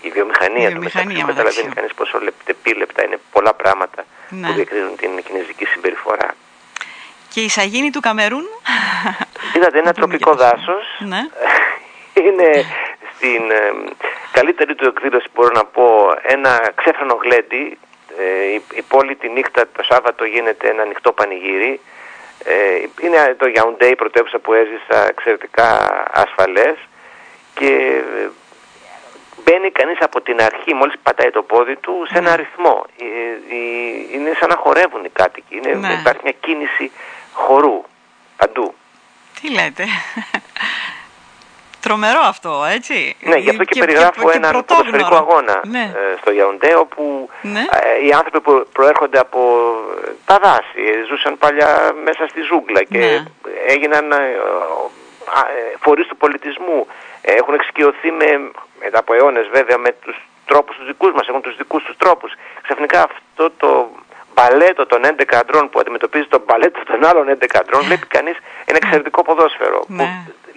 η βιομηχανία, Η του βιομηχανία μεταξύ. μεταξύ. Καταλαβαίνει κανείς πόσο λεπτεπίλεπτα είναι πολλά πράγματα Ναι. που διακρίνουν την κινέζικη συμπεριφορά. Και η Σαγίνη του Καμερούν. Είδατε ένα Να πούμε τροπικό και αυτό. δάσος. Ναι. [LAUGHS] Είναι στην ε, καλύτερη του εκδήλωση μπορώ να πω ένα ξέφρενο γλέντι. Ε, η, η πόλη τη νύχτα το Σάββατο γίνεται ένα ανοιχτό πανηγύρι. Ε, είναι το Yaoundé η πρωτεύουσα που έζησα εξαιρετικά ασφαλές και ε, μπαίνει κανείς από την αρχή μόλις πατάει το πόδι του σε ένα Ναι. αριθμό. Ε, ε, είναι σαν να χορεύουν οι κάτοικοι. Είναι, Ναι. Υπάρχει μια κίνηση χορού παντού. Τι λέτε. Τρομερό αυτό, έτσι. Ναι, γι' αυτό και, περιγράφω έναν πρωτόγνωρο. ποδοσφαιρικό αγώνα Ναι. ε, στο Γιαουντέ, όπου Ναι. ε, οι άνθρωποι που προέρχονται από ε, τα δάση, ε, ζούσαν παλιά μέσα στη ζούγκλα και Ναι. έγιναν ε, α, ε, φορείς του πολιτισμού. Ε, έχουν εξοικειωθεί με, μετά από αιώνες βέβαια με τους τρόπους τους δικούς μας, έχουν τους δικούς τους τρόπους. Ξαφνικά αυτό το μπαλέτο των 11 αντρών που αντιμετωπίζει το μπαλέτο των άλλων 11 αντρών βλέπει κανείς ένα εξαιρετικό ποδόσφαιρο Ναι. που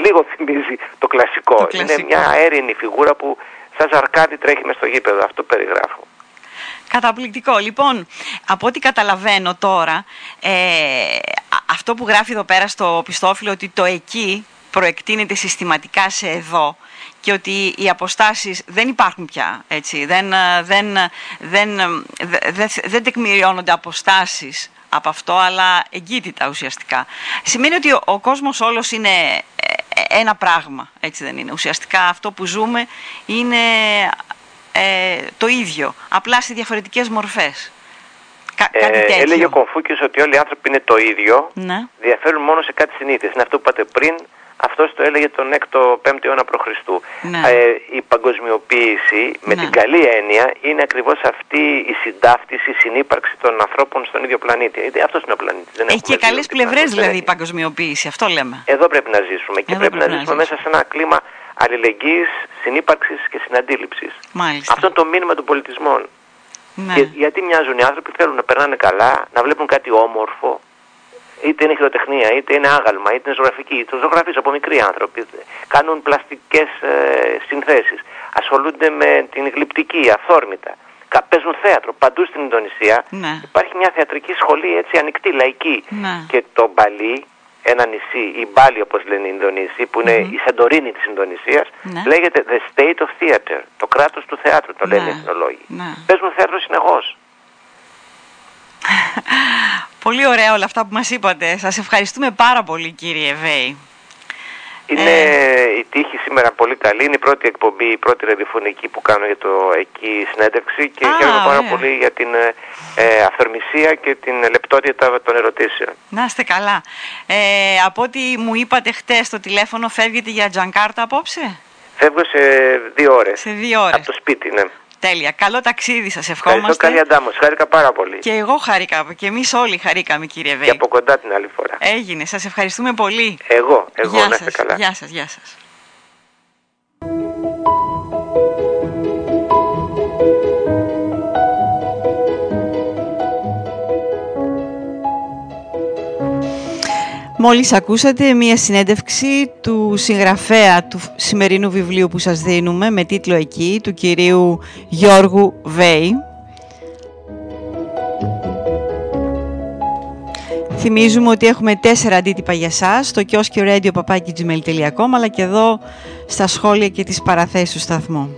λίγο θυμίζει το κλασικό. Το Είναι κλασικό. μια αέρινη φιγούρα που σαν ζαρκάδι τρέχει μες στο γήπεδο. Αυτό περιγράφω. Καταπληκτικό. Λοιπόν, από ό,τι καταλαβαίνω τώρα, ε, α- αυτό που γράφει εδώ πέρα στο πιστόφυλλο ότι το εκεί προεκτείνεται συστηματικά σε εδώ και ότι οι αποστάσεις δεν υπάρχουν πια, έτσι, δεν, ε, δεν, ε, δεν, ε, δε- δε- δεν τεκμηριώνονται αποστάσεις από αυτό, αλλά εγκύτητα ουσιαστικά. Σημαίνει ότι ο, ο κόσμος όλος είναι ε, ε, ένα πράγμα, έτσι δεν είναι. Ουσιαστικά αυτό που ζούμε είναι ε, το ίδιο, απλά σε διαφορετικές μορφές. Κα, κάτι Ε, τέτοιο. έλεγε ο Κομφούκιος ότι όλοι οι άνθρωποι είναι το ίδιο, Ναι. διαφέρουν μόνο σε κάτι συνήθειες. Είναι αυτό που είπατε πριν, αυτός το έλεγε τον 6ο 5ο αιώνα π.Χ. Ναι. Ε, η παγκοσμιοποίηση με Ναι. την καλή έννοια είναι ακριβώς αυτή η συντάφτιση, η συνύπαρξη των ανθρώπων στον ίδιο πλανήτη. Γιατί αυτός είναι ο πλανήτης. Δεν Έχει έχουμε και δύο καλές διπλανούς, πλευρές δεν δηλαδή η έχει. παγκοσμιοποίηση, αυτό λέμε. Εδώ πρέπει να ζήσουμε και Εδώ πρέπει, πρέπει να να ζήσουμε μέσα ζήσουμε. σε ένα κλίμα αλληλεγγύης, συνύπαρξης και συναντήληψης. Μάλιστα. Αυτό είναι το μήνυμα των πολιτισμών. Ναι. Και, γιατί μοιάζουν οι άνθρωποι, θέλουν να περνάνε καλά, να βλέπουν κάτι όμορφο, είτε είναι χειροτεχνία, είτε είναι άγαλμα, είτε είναι ζωγραφική. Το ζωγραφίζουν από μικροί άνθρωποι. Κάνουν πλαστικές ε, συνθέσεις. Ασχολούνται με την γλυπτική, αυθόρμητα. Κα- Παίζουν θέατρο. Παντού στην Ινδονησία Ναι. υπάρχει μια θεατρική σχολή έτσι ανοιχτή, λαϊκή. Ναι. Και το μπαλί ένα νησί, η Μπάλι όπως λένε οι Ινδονήσοι, που είναι η Σαντορίνη της Ινδονησίας, Ναι. λέγεται The State of Theater, το κράτος του θεάτρου, το λένε Ναι, οι εθνολόγοι. ναι. Παίζουν θέατρο συνεχώς. [LAUGHS] Πολύ ωραία όλα αυτά που μας είπατε. Σας ευχαριστούμε πάρα πολύ κύριε Βέη. Είναι Ε. η τύχη σήμερα πολύ καλή. Είναι η πρώτη εκπομπή, η πρώτη ραδιοφωνική που κάνω για το εκεί συνέντευξη και Α, χαίρομαι πάρα ωραία. πολύ για την ε, ε, αυθορμησία και την λεπτότητα των ερωτήσεων. Να είστε καλά. Ε, από ό,τι μου είπατε χτες στο τηλέφωνο φεύγετε για Τζανκάρτα απόψε; Φεύγω σε δύο ώρες. Σε δύο ώρες. Από το σπίτι, ναι. Τέλεια. Καλό ταξίδι σας Ευχαριστώ ευχόμαστε. καλή αντάμωση. Χάρηκα πάρα πολύ. Και εγώ χαρήκα και εμείς όλοι χαρήκαμε κύριε Και Βέη. από κοντά την άλλη φορά. Έγινε. Σας ευχαριστούμε πολύ. Εγώ, εγώ γεια να είστε σας, καλά. Γεια σας, γεια σας. Μόλις ακούσατε μία συνέντευξη του συγγραφέα του σημερινού βιβλίου που σας δίνουμε με τίτλο «Εκεί» του κυρίου Γιώργου Βέη. Θυμίζουμε ότι έχουμε τέσσερα αντίτυπα για σας στο κιόσκιο radio.gmail.com αλλά και εδώ στα σχόλια και τις παραθέσεις του σταθμού.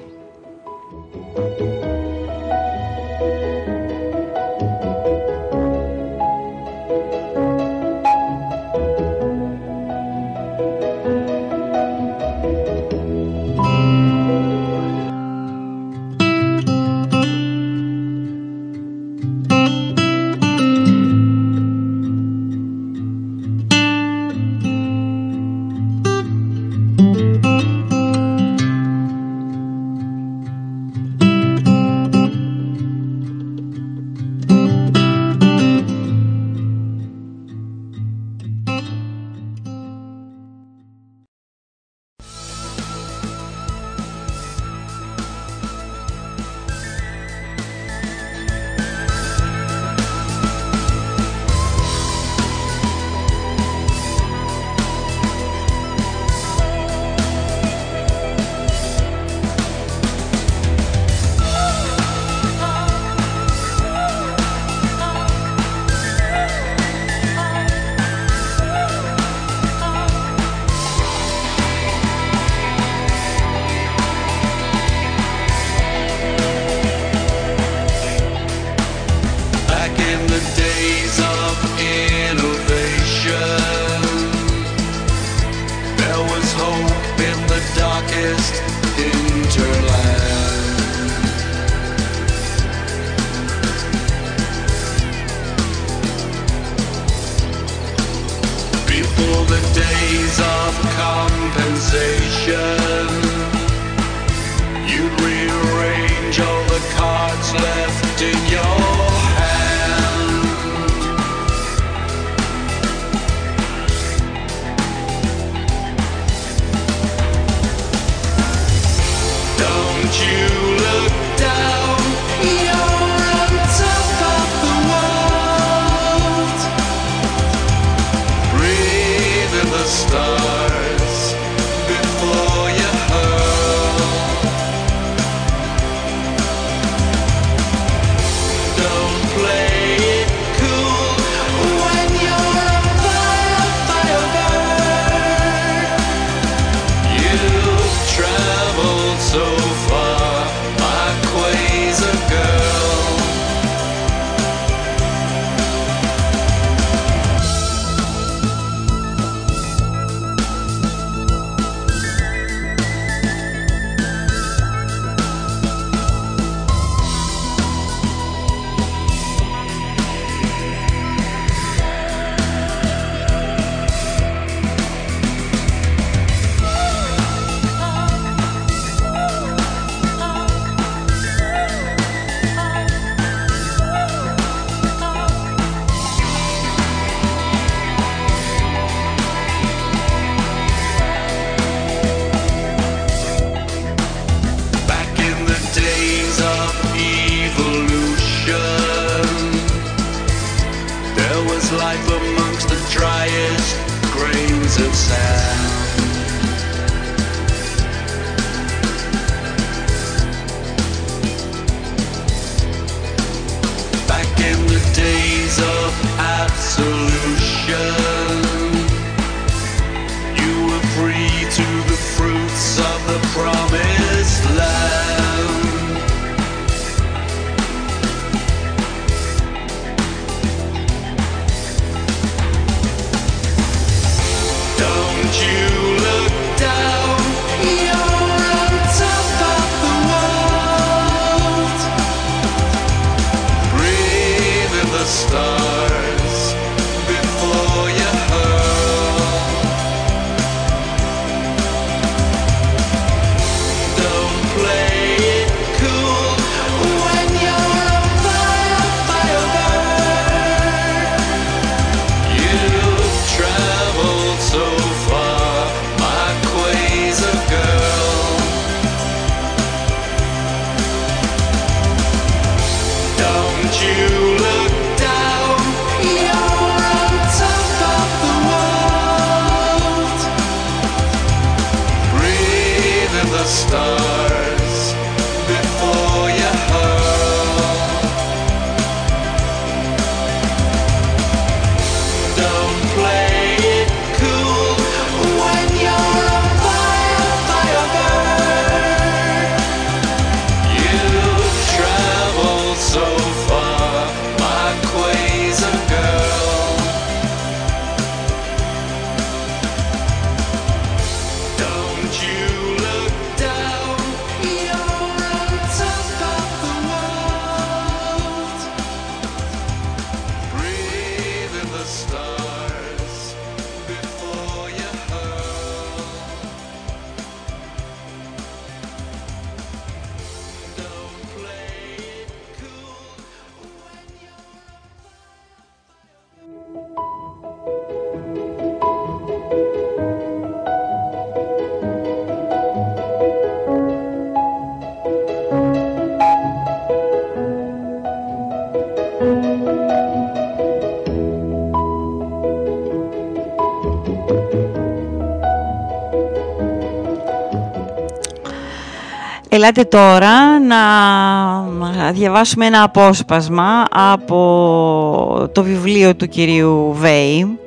Ελάτε τώρα να διαβάσουμε ένα απόσπασμα από το βιβλίο του κυρίου Βέη.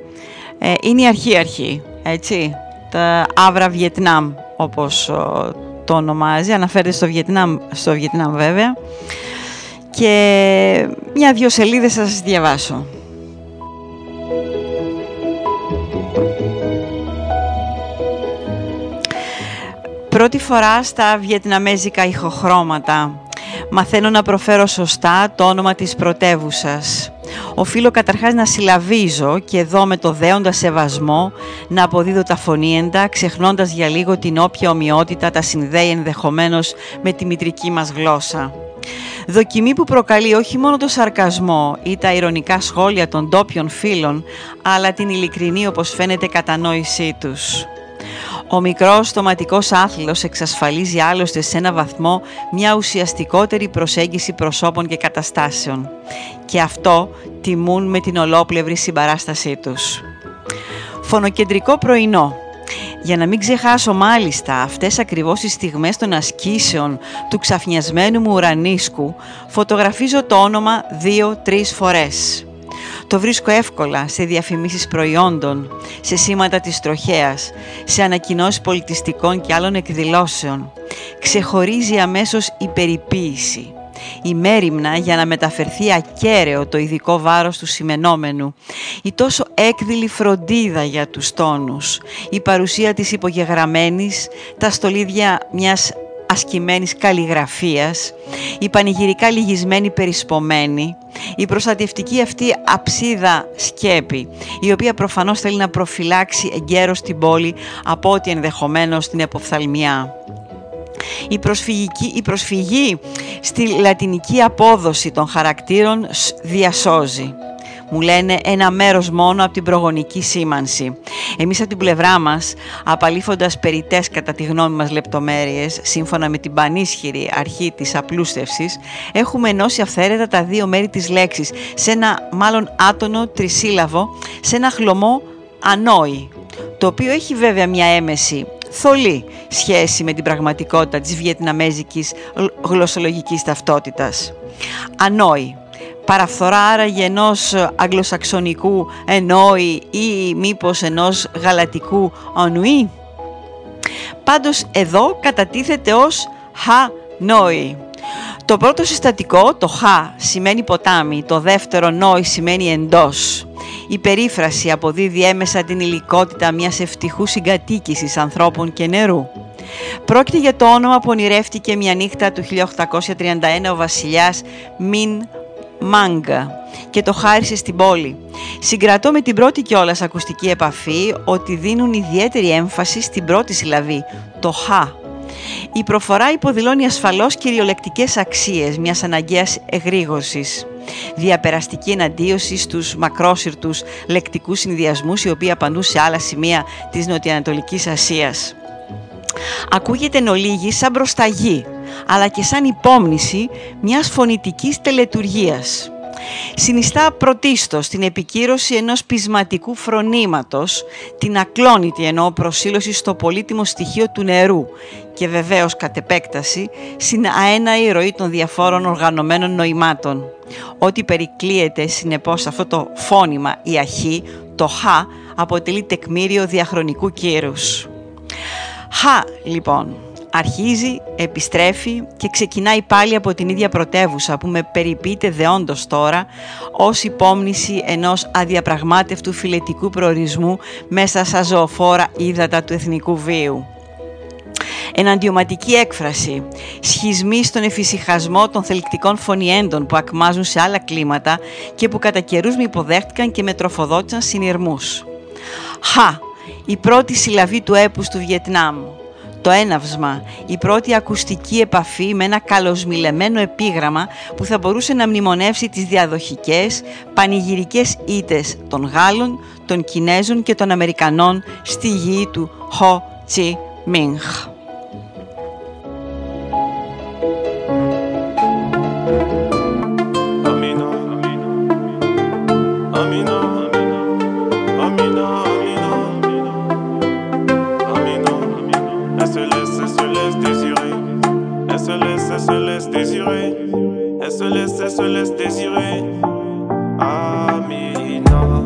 Ε, είναι η αρχή-αρχή, έτσι, τα Άβρα Βιετνάμ, όπως ο, το ονομάζει, αναφέρεται στο Βιετνάμ, στο Βιετνάμ βέβαια. Και μια-δυο σελίδες θα σας διαβάσω. Πρώτη φορά στα βιετναμέζικα ηχοχρώματα. Μαθαίνω να προφέρω σωστά το όνομα της πρωτεύουσας. Οφείλω καταρχάς να συλλαβίζω και εδώ με το δέοντα σεβασμό να αποδίδω τα φωνήεντα, ξεχνώντας για λίγο την όποια ομοιότητα τα συνδέει ενδεχομένως με τη μητρική μας γλώσσα. Δοκιμή που προκαλεί όχι μόνο το σαρκασμό ή τα ηρωνικά σχόλια των ντόπιων φίλων, αλλά την ειλικρινή όπως φαίνεται κατανόησή τους. Ο μικρός στοματικός άθλος εξασφαλίζει άλλωστε σε ένα βαθμό μια ουσιαστικότερη προσέγγιση προσώπων και καταστάσεων. Και αυτό τιμούν με την ολόπλευρη συμπαράστασή τους. Φωνοκεντρικό πρωινό. Για να μην ξεχάσω μάλιστα αυτές ακριβώς τις στιγμές των ασκήσεων του ξαφνιασμένου μου ουρανίσκου, φωτογραφίζω το όνομα δύο-τρεις φορές. Το βρίσκω εύκολα σε διαφημίσεις προϊόντων, σε σήματα της τροχέας, σε ανακοινώσεις πολιτιστικών και άλλων εκδηλώσεων. Ξεχωρίζει αμέσως η περιποίηση. Η μέρημνα για να μεταφερθεί ακέραιο το ειδικό βάρος του σημενόμενου. Η τόσο έκδηλη φροντίδα για τους τόνους. Η παρουσία της υπογεγραμμένης, τα στολίδια μιας ασκημένης καλλιγραφίας, η πανηγυρικά λυγισμένη περισπομένη, η προστατευτική αυτή αψίδα σκέπη, η οποία προφανώς θέλει να προφυλάξει εγκαίρως την πόλη από ό,τι ενδεχομένως την εποφθαλμιά. Η, προσφυγική, η προσφυγή στη λατινική απόδοση των χαρακτήρων διασώζει μου λένε ένα μέρος μόνο από την προγονική σήμανση. Εμείς από την πλευρά μας, απαλήφοντας περιτές κατά τη γνώμη μας λεπτομέρειες, σύμφωνα με την πανίσχυρη αρχή της απλούστευσης, έχουμε ενώσει αυθαίρετα τα δύο μέρη της λέξης, σε ένα μάλλον άτονο τρισύλλαβο, σε ένα χλωμό ανόη, το οποίο έχει βέβαια μια έμεση θολή σχέση με την πραγματικότητα της βιετναμέζικης γλωσσολογικής ταυτότητας. Ανόη παραφθορά άραγε ενός αγγλοσαξονικού ενόη ή μήπως ενός γαλατικού ονουή; Πάντως εδώ κατατίθεται ως χα-νόη. Το πρώτο συστατικό, το χα, σημαίνει ποτάμι, το δεύτερο νόη σημαίνει εντός. Η περίφραση αποδίδει έμεσα την υλικότητα μιας ευτυχούς συγκατοίκησης ανθρώπων και νερού. Πρόκειται για το όνομα που ονειρεύτηκε μια νύχτα του 1831 ο βασιλιάς Μιν Μάγκα και το χάρισε στην πόλη. Συγκρατώ με την πρώτη κιόλας ακουστική επαφή ότι δίνουν ιδιαίτερη έμφαση στην πρώτη συλλαβή, το χ. Η προφορά υποδηλώνει ασφαλώς κυριολεκτικές αξίες μιας αναγκαίας εγρήγορσης. Διαπεραστική εναντίωση στους μακρόσυρτους λεκτικούς συνδυασμούς οι οποίοι απαντούν σε άλλα σημεία της Νοτιοανατολικής Ασίας. Ακούγεται εν ολίγη σαν προσταγή, αλλά και σαν υπόμνηση μιας φωνητικής τελετουργίας. Συνιστά πρωτίστως την επικύρωση ενός πεισματικού φρονήματος, την ακλόνητη εννοώ προσήλωση στο πολύτιμο στοιχείο του νερού και βεβαίως κατ' επέκταση στην αέναη ροή των διαφόρων οργανωμένων νοημάτων. Ό,τι περικλείεται συνεπώς αυτό το φώνημα η αρχή, το χ, αποτελεί τεκμήριο διαχρονικού κύρους. Χ, λοιπόν, αρχίζει, επιστρέφει και ξεκινάει πάλι από την ίδια πρωτεύουσα που με περιποιείται δεόντως τώρα ως υπόμνηση ενός αδιαπραγμάτευτου φιλετικού προορισμού μέσα στα ζωοφόρα ύδατα του εθνικού βίου. Εναντιωματική έκφραση, σχισμοί στον εφησυχασμό των θελκτικών φωνιέντων που ακμάζουν σε άλλα κλίματα και που κατά καιρούς με υποδέχτηκαν και με τροφοδότησαν συνειρμούς. Χα, η πρώτη συλλαβή του έπους του Βιετνάμ, το έναυσμα, η πρώτη ακουστική επαφή με ένα καλοσμιλεμένο επίγραμμα που θα μπορούσε να μνημονεύσει τις διαδοχικές, πανηγυρικές ήτες των Γάλλων, των Κινέζων και των Αμερικανών στη γη του Χο Τσι Μίνχ. Amina, Amina, Amina, laisse, elle se laisse désirer. Amina.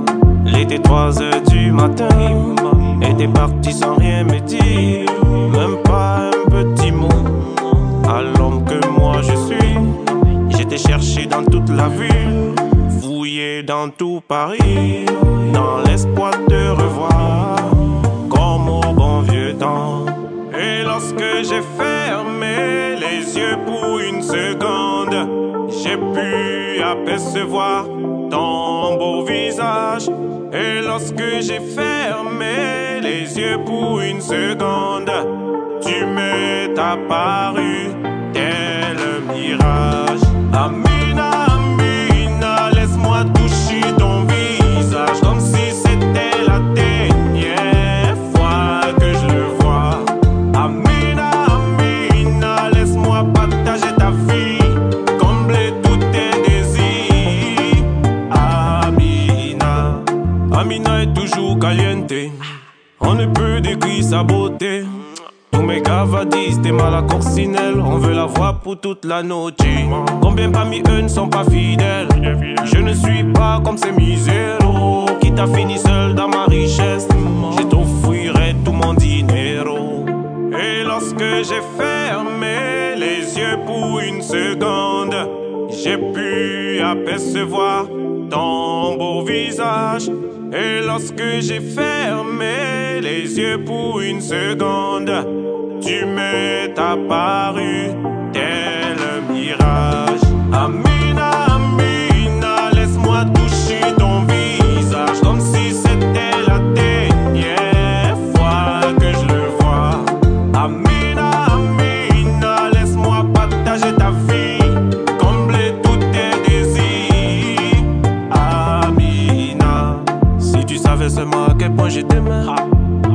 Il était 3 heures du matin. Et t'es parti sans rien me dire. Même pas un petit mot. À l'homme que moi je suis. J'étais cherché dans toute la ville. Fouillé dans tout Paris. Dans l'espoir de revoir. Comme au bon vieux temps. Et lorsque j'ai fermé j'ai pu apercevoir ton beau visage. Et lorsque j'ai fermé les yeux pour une seconde, tu m'es apparu tel mirage. Ne peut sa beauté. Tous mes cavadis, t'es mal à corsinelle. On veut la voir pour toute la noche. Combien parmi eux ne sont pas fidèles? Je ne suis pas comme ces miséros qui t'a fini seul dans ma richesse. Je t'offrirai tout mon dinero. Et lorsque j'ai fermé les yeux pour une seconde, j'ai pu apercevoir ton beau visage. Et lorsque j'ai fermé les yeux pour une seconde, tu m'es apparu tel un mirage.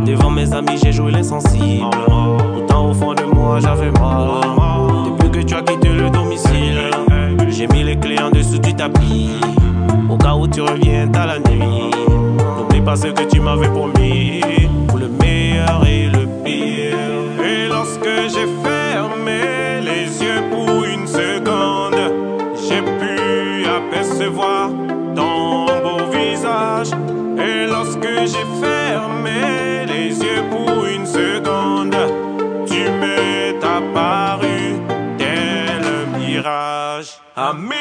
Devant mes amis, j'ai joué l'insensible. Pourtant, au fond de moi, j'avais mal. Depuis que tu as quitté le domicile, j'ai mis les clés en dessous du tapis. Au cas où tu reviens à la nuit. N'oublie pas ce que tu m'avais promis. Pour le meilleur et le pire. Et lorsque j'ai fermé mirage. Amém.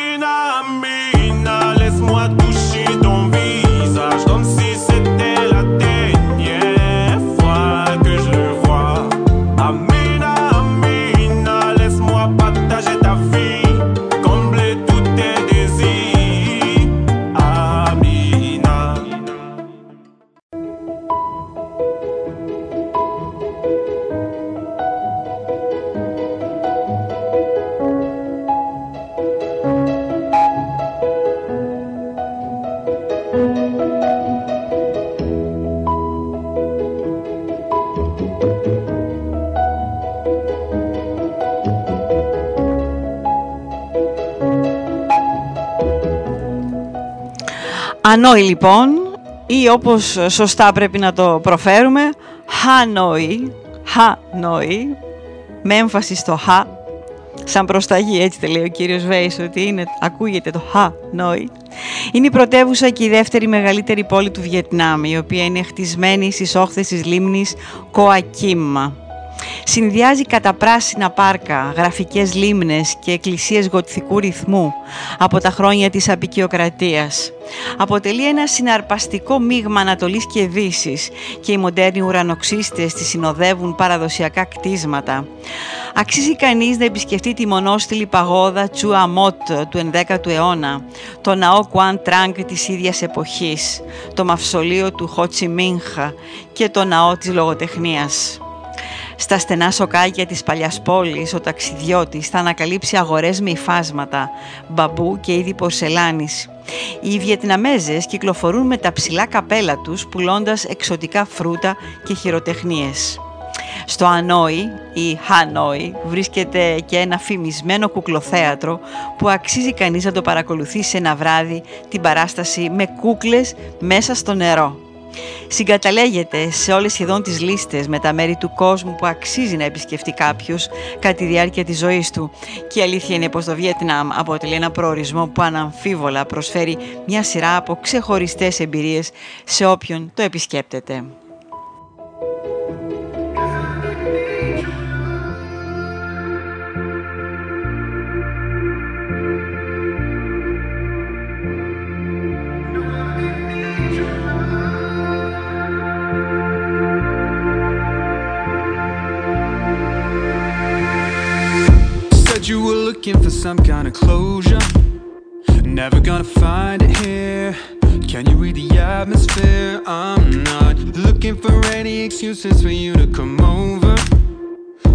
Ανόη λοιπόν ή όπως σωστά πρέπει να το προφέρουμε Χανόη, Χανόη με έμφαση στο Χ σαν προσταγή έτσι τα λέει ο κύριος Βέης ότι είναι, ακούγεται το Χανόη είναι η πρωτεύουσα και η δεύτερη μεγαλύτερη πόλη του Βιετνάμ η οποία είναι χτισμένη στις όχθες της λίμνης Κοακίμμα Συνδυάζει καταπράσινα πάρκα, γραφικές λίμνες και εκκλησίες γοτθικού ρυθμού από τα χρόνια της απεικιοκρατίας. Αποτελεί ένα συναρπαστικό μείγμα Ανατολής και Δύσης και οι μοντέρνοι ουρανοξύστες τη συνοδεύουν παραδοσιακά κτίσματα. Αξίζει κανείς να επισκεφτεί τη μονόστιλη παγόδα Τσουα Μότ του 11ου αιώνα, το ναό Κουάν Τραγκ της ίδιας εποχής, το μαυσολείο του Χότσι Μίνχα και το ναό της λογοτεχνίας. Στα στενά σοκάκια της παλιάς πόλης, ο ταξιδιώτης θα ανακαλύψει αγορές με υφάσματα, μπαμπού και είδη πορσελάνης. Οι Βιετναμέζες κυκλοφορούν με τα ψηλά καπέλα τους πουλώντας εξωτικά φρούτα και χειροτεχνίες. Στο Ανόη ή Χανόη βρίσκεται και ένα φημισμένο κουκλοθέατρο που αξίζει κανείς να το παρακολουθήσει ένα βράδυ την παράσταση με κούκλες μέσα στο νερό. Συγκαταλέγεται σε όλες σχεδόν τις λίστες με τα μέρη του κόσμου που αξίζει να επισκεφτεί κάποιος κατά τη διάρκεια της ζωής του. Και η αλήθεια είναι πως το Βιετνάμ αποτελεί ένα προορισμό που αναμφίβολα προσφέρει μια σειρά από ξεχωριστές εμπειρίες σε όποιον το επισκέπτεται. Looking for some kind of closure. Never gonna find it here. Can you read the atmosphere? I'm not looking for any excuses for you to come over.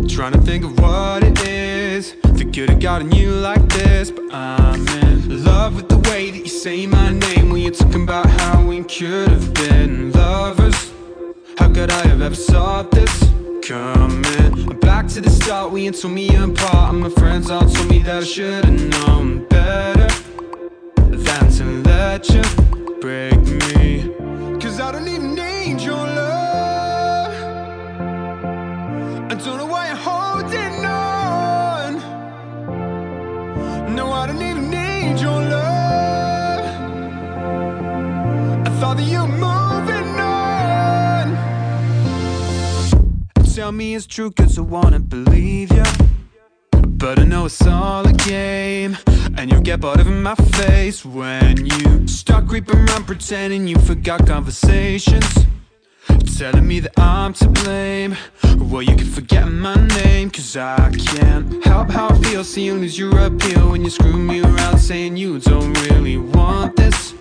Trying to think of what it is that could have gotten you like this. But I'm in love with the way that you say my name when you're talking about how we could have been lovers. How could I have ever thought this coming? Back to the start, we ain't me apart. And my friends all told me that I should've known better than to let you break me. Cause I don't even need your love. I don't know why you're holding on. No, I don't even need your love. I thought that you were Tell me it's true, cause I wanna believe you. But I know it's all a game. And you'll get bored of my face when you start creeping around pretending you forgot conversations. Telling me that I'm to blame. Well, you can forget my name, cause I can't help how I feel. See you lose your appeal when you screw me around saying you don't really want this.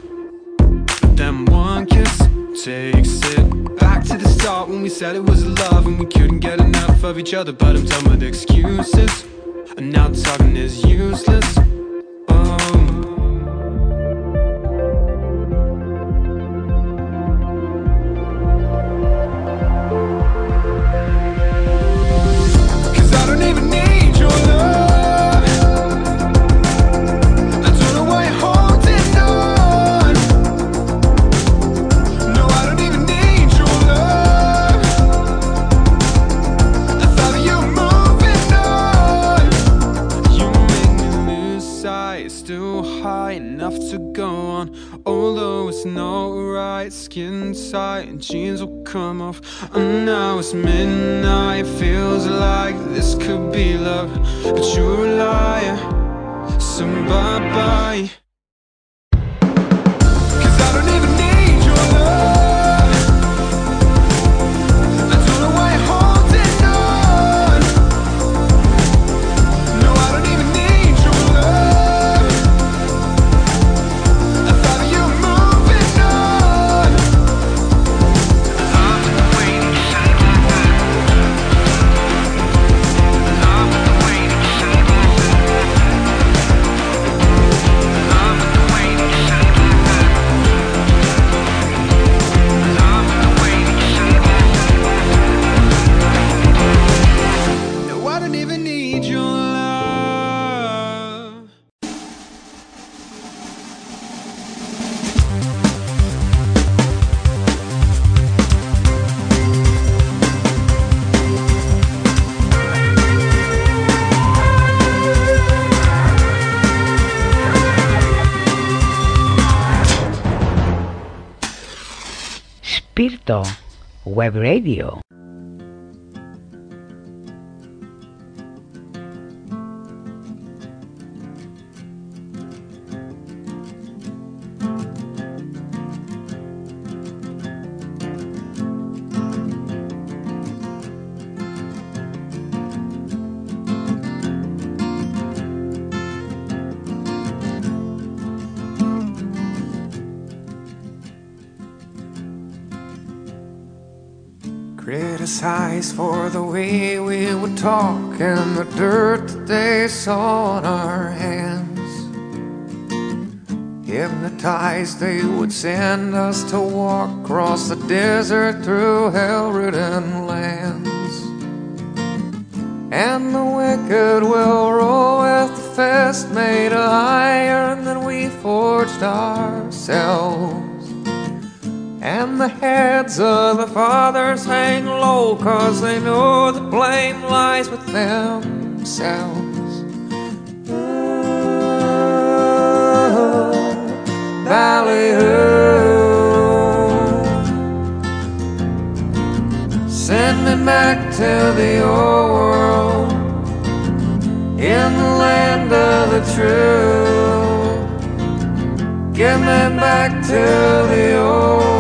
But then one kiss takes it back to the start when we said it was love and we couldn't get enough of each other. But I'm done with excuses, and now talking is useless. Jeans will come off. And now it's midnight, feels like this could be love, but you're a liar. So bye Radio. The way we would talk and the dirt that they saw on our hands. Hypnotized, they would send us to walk across the desert through hell ridden lands. And the wicked will roll with the fist made of iron that we forged ourselves. The heads of the fathers hang low, cause they know the blame lies with themselves. Oh, ballyhoo. Send me back to the old world in the land of the true. Get me back to the old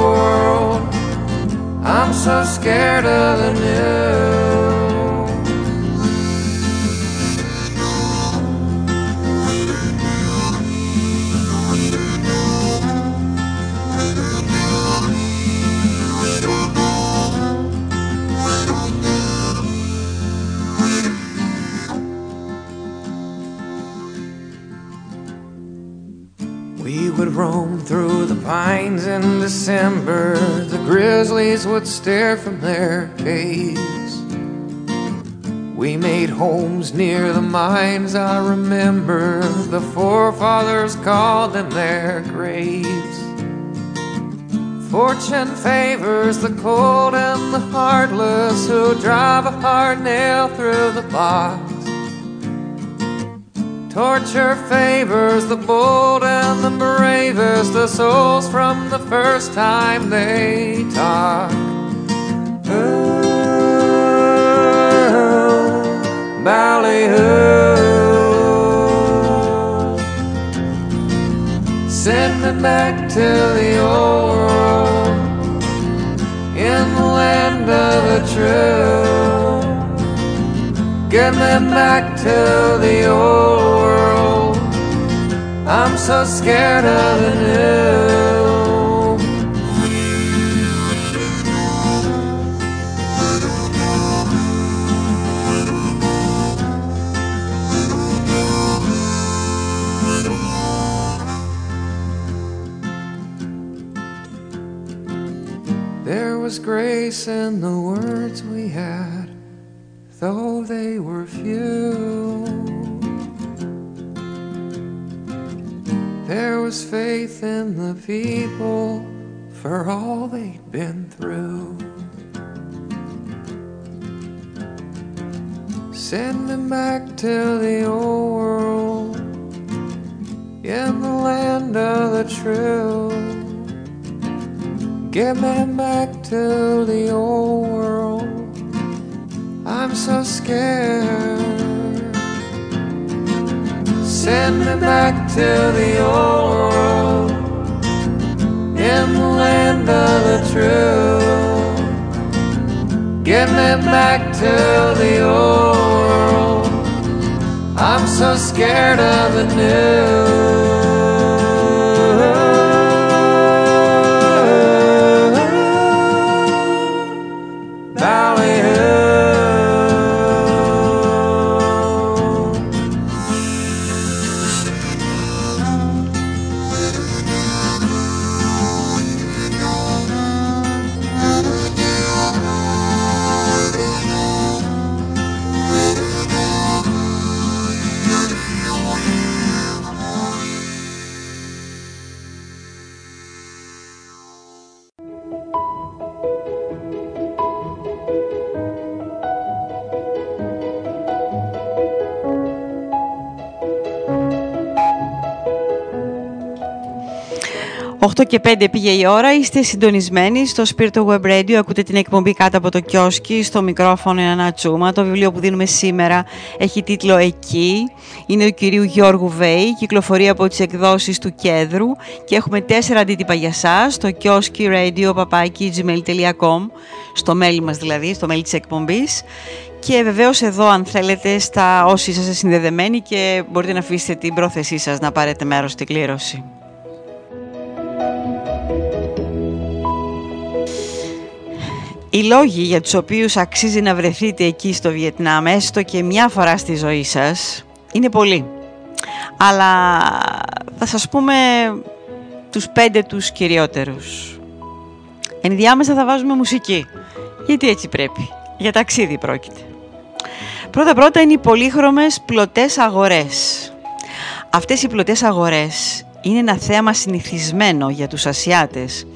so scared of the new. Pines in December. The grizzlies would stare from their caves. We made homes near the mines, I remember. The forefathers called them their graves. Fortune favors the cold and the heartless who drive a hard nail through the box. Torture favors the bold and the bravest, the souls from the first time they talk. Ooh, ballyhoo. Send me back to the old world in the land of the true. Get me back to the old world. I'm so scared of the new. There was grace in the words we had though they were few. There was faith in the people for all they'd been through. Send them back to the old world in the land of the true. Get me back to the old world. I'm so scared. Send me back to the old world in the land of the true. Get me back to the old world. I'm so scared of the new. «8 και 5 πήγε η ώρα, είστε συντονισμένοι στο Spirito Web Radio, ακούτε την εκπομπή κάτω από το κιόσκι, στο μικρόφωνο ένα τσούμα. Το βιβλίο που δίνουμε σήμερα έχει τίτλο «Εκεί», είναι του κυρίου Γιώργου Βέη, κυκλοφορεί από τις εκδόσεις του Κέδρου και έχουμε τέσσερα αντίτυπα για σας, στο κιόσκι radio gmail.com, στο mail μας δηλαδή, στο mail της εκπομπής. Και βεβαίως εδώ αν θέλετε στα όσοι είσαστε συνδεδεμένοι και μπορείτε να αφήσετε την πρόθεσή σας να πάρετε μέρος στην κλήρωση. Οι λόγοι για τους οποίους αξίζει να βρεθείτε εκεί στο Βιετνάμ, έστω και μια φορά στη ζωή σας, είναι πολλοί. Αλλά θα σας πούμε τους πέντε τους κυριότερους. Ενδιάμεσα θα βάζουμε μουσική, γιατί έτσι πρέπει. Για ταξίδι πρόκειται. Πρώτα-πρώτα είναι οι πολύχρωμες πλωτές αγορές. Αυτές οι πλωτές αγορές είναι ένα θέαμα συνηθισμένο για τους Ασιάτες.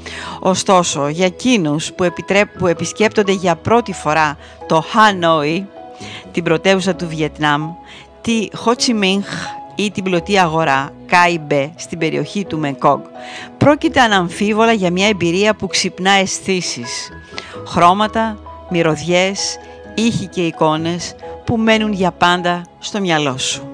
Ωστόσο, για εκείνους που, επιτρέπ, που επισκέπτονται για πρώτη φορά το Hanoi, την πρωτεύουσα του Βιετνάμ, τη Ho Chi Minh ή την πλωτή αγορά Cái Bè στην περιοχή του Μεκόνγκ. Πρόκειται αναμφίβολα για μια εμπειρία που ξυπνά αισθήσεις. Χρώματα, μυρωδιές, ήχοι και εικόνες που μένουν για πάντα στο μυαλό σου.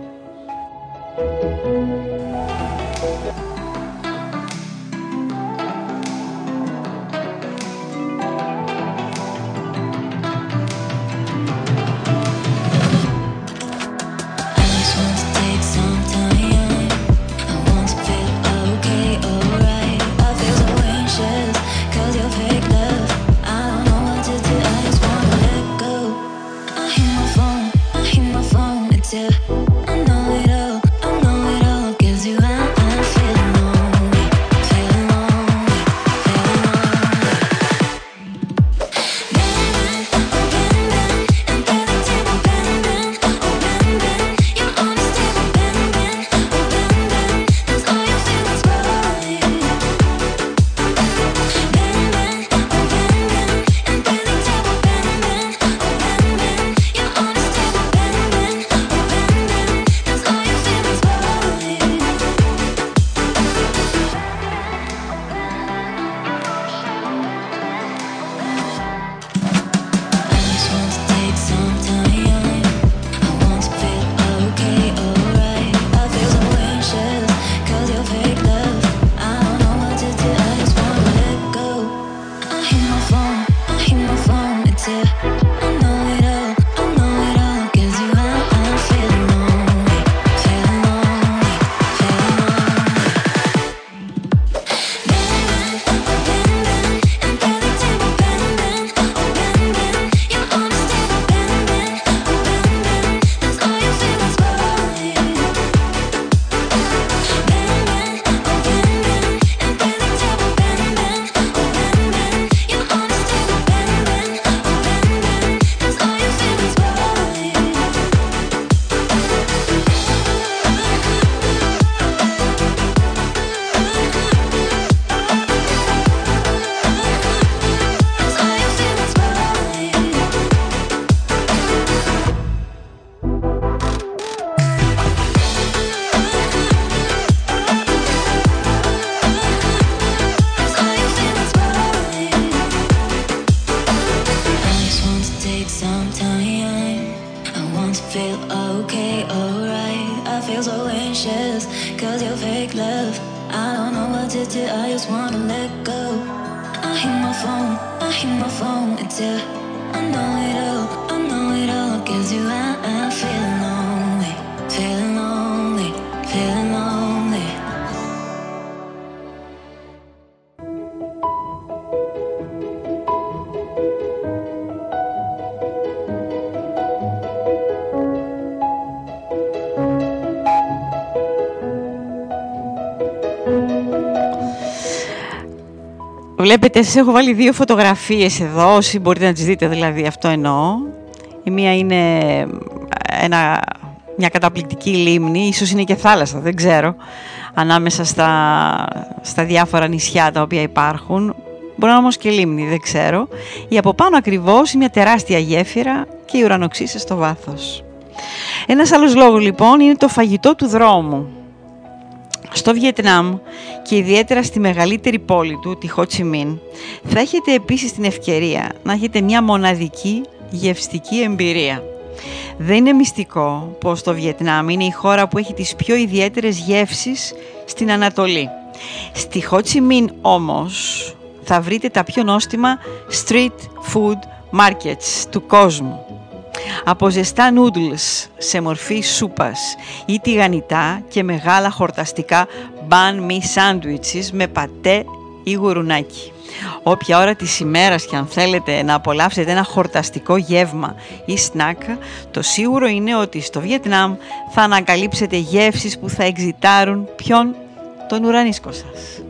wanna let go. I hit my phone, I hit my phone, it's yeah. I know it all, I know it all, gives you are. Βλέπετε, σας έχω βάλει δύο φωτογραφίες εδώ, όσοι μπορείτε να τις δείτε δηλαδή, αυτό εννοώ. Η μία είναι ένα, μια καταπληκτική λίμνη, ίσως είναι και θάλασσα, δεν ξέρω, ανάμεσα στα, στα διάφορα νησιά τα οποία υπάρχουν. Μπορεί να είναι όμως και λίμνη, δεν ξέρω. Η από πάνω ακριβώς μια τεράστια γέφυρα και οι ουρανοξύσες στο βάθος. Ένας άλλος λόγος λοιπόν είναι το φαγητό του δρόμου. Στο Βιετνάμ και ιδιαίτερα στη μεγαλύτερη πόλη του, τη Χοτσιμίν, θα έχετε επίσης την ευκαιρία να έχετε μια μοναδική γευστική εμπειρία. Δεν είναι μυστικό πως το Βιετνάμ είναι η χώρα που έχει τις πιο ιδιαίτερες γεύσεις στην Ανατολή. Στη Χοτσιμίν όμως θα βρείτε τα πιο νόστιμα street food markets του κόσμου από ζεστά noodles σε μορφή σούπας ή τηγανιτά και μεγάλα χορταστικά banh mi sandwiches με πατέ ή γουρουνάκι. Όποια ώρα της ημέρας και αν θέλετε να απολαύσετε ένα χορταστικό γεύμα ή σνακ, το σίγουρο είναι ότι στο Βιετνάμ θα ανακαλύψετε γεύσεις που θα εξητάρουν ποιον; Τον ουρανίσκο σας.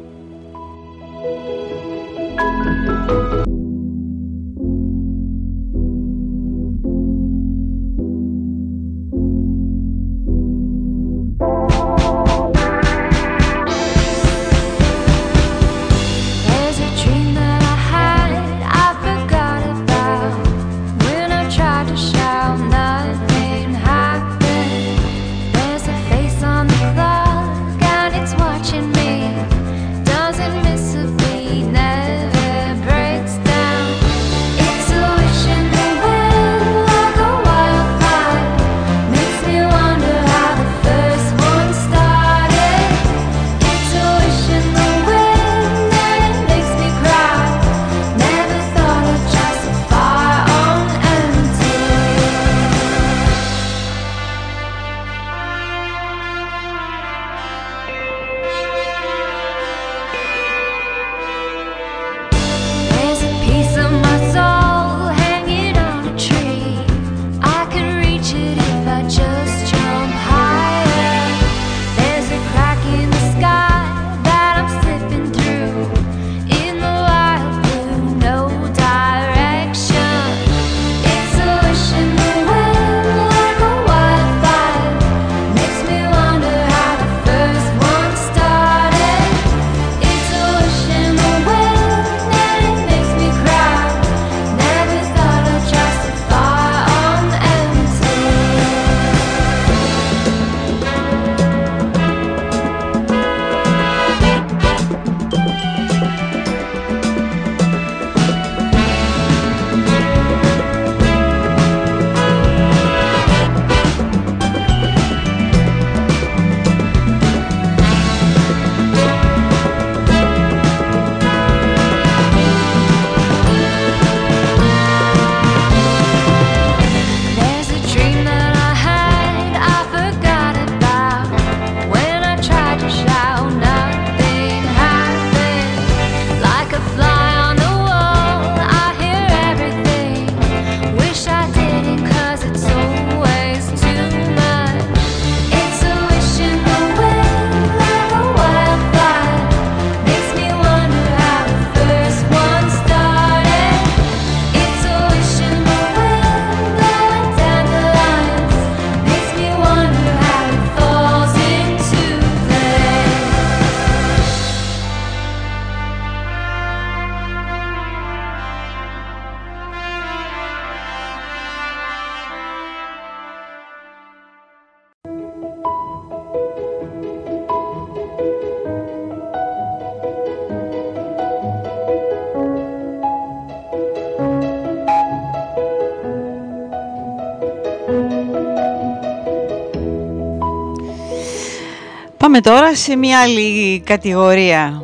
Πάμε τώρα σε μια άλλη κατηγορία,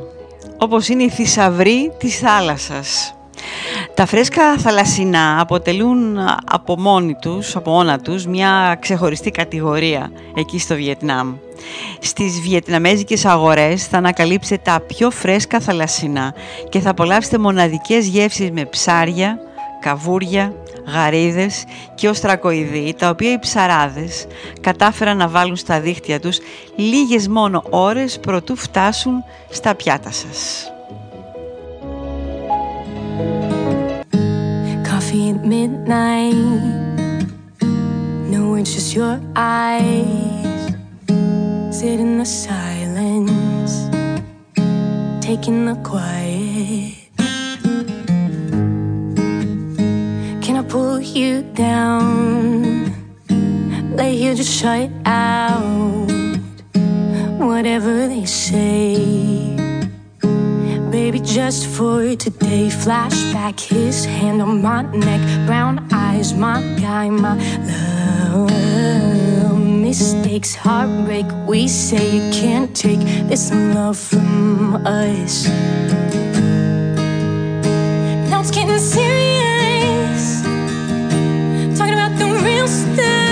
όπως είναι η θησαυρή της θάλασσας. Τα φρέσκα θαλασσινά αποτελούν από μόνοι τους, από μόνα τους, μια ξεχωριστή κατηγορία εκεί στο Βιετνάμ. Στις βιετναμέζικες αγορές θα ανακαλύψετε τα πιο φρέσκα θαλασσινά και θα απολαύσετε μοναδικές γεύσεις με ψάρια, καβούρια, γαρίδες και οστρακοειδή, τα οποία οι ψαράδες κατάφεραν να βάλουν στα δίχτυα τους λίγες μόνο ώρες προτού φτάσουν στα πιάτα σας. Coffee at midnight. No, it's just your eyes. Sit in the silence, taking the quiet. Pull you down? Lay here, just shut out. Whatever they say. Baby, just for today. Flashback, his hand on my neck. Brown eyes, my guy, my love. Mistakes, heartbreak. We say you can't take this love from us. Now it's getting serious. still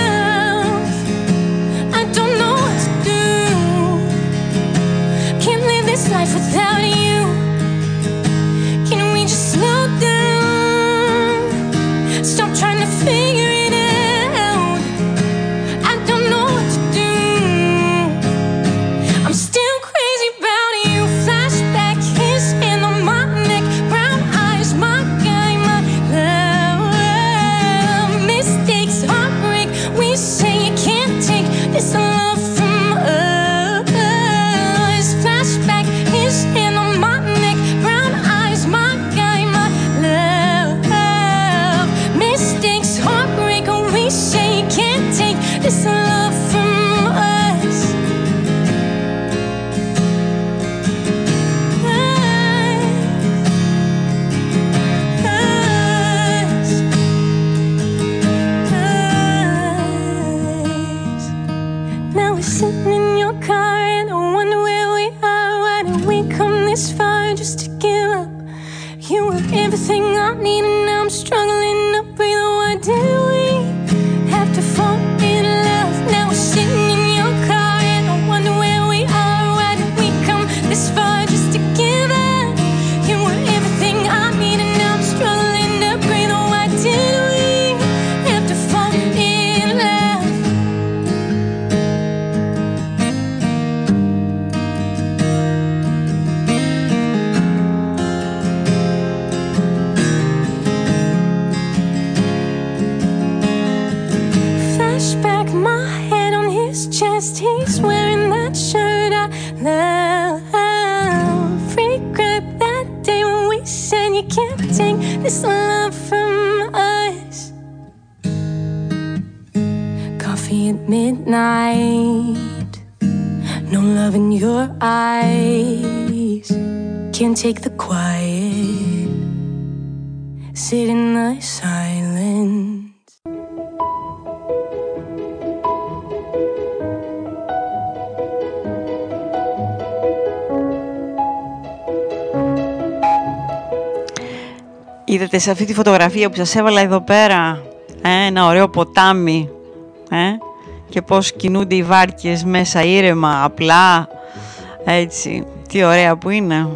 Είδατε σε αυτή τη φωτογραφία που σας έβαλα εδώ πέρα ε, ένα ωραίο ποτάμι ε, και πώς κινούνται οι βάρκες μέσα ήρεμα, απλά, έτσι, τι ωραία που είναι.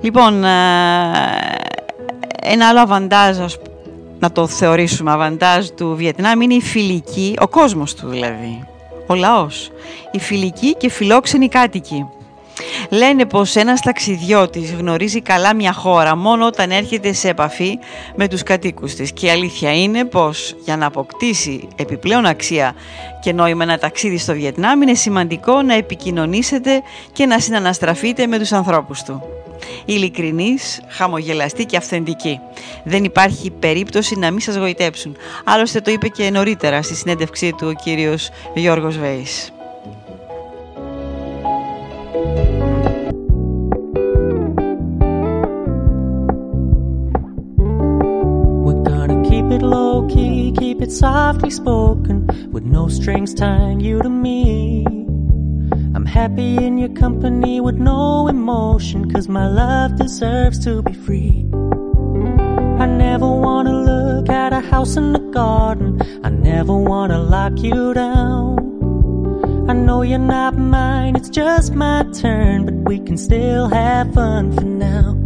Λοιπόν, ε, ένα άλλο αβαντάζ, ας π- να το θεωρήσουμε αβαντάζ του Βιετνάμ είναι η φιλική, ο κόσμος του δηλαδή, ο λαός, οι φιλικοί και φιλόξενοι κάτοικοι. Λένε πως ένας ταξιδιώτης γνωρίζει καλά μια χώρα μόνο όταν έρχεται σε επαφή με τους κατοίκους της. Και η αλήθεια είναι πως για να αποκτήσει επιπλέον αξία και νόημα ένα ταξίδι στο Βιετνάμ είναι σημαντικό να επικοινωνήσετε και να συναναστραφείτε με τους ανθρώπους του. Ειλικρινής, χαμογελαστή και αυθεντική. Δεν υπάρχει περίπτωση να μην σας γοητέψουν. Άλλωστε το είπε και νωρίτερα στη συνέντευξή του ο κύριος Γιώργος Βέης. We're gonna keep it low key, keep it softly spoken, with no strings tying you to me. I'm happy in your company with no emotion, cause my love deserves to be free. I never wanna look at a house in the garden. I never wanna lock you down. I know you're not mine, it's just my turn, but we can still have fun for now.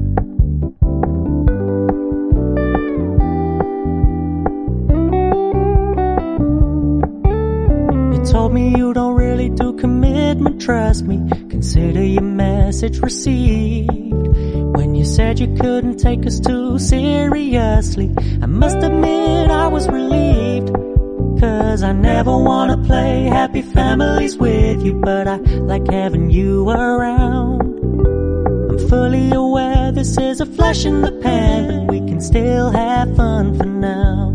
You told me you don't really do commitment, trust me. Consider your message received. When you said you couldn't take us too seriously, I must admit I was relieved. Cause I never wanna play happy families with you, but I like having you around. I'm fully aware this is a flash in the pan, but we can still have fun for now.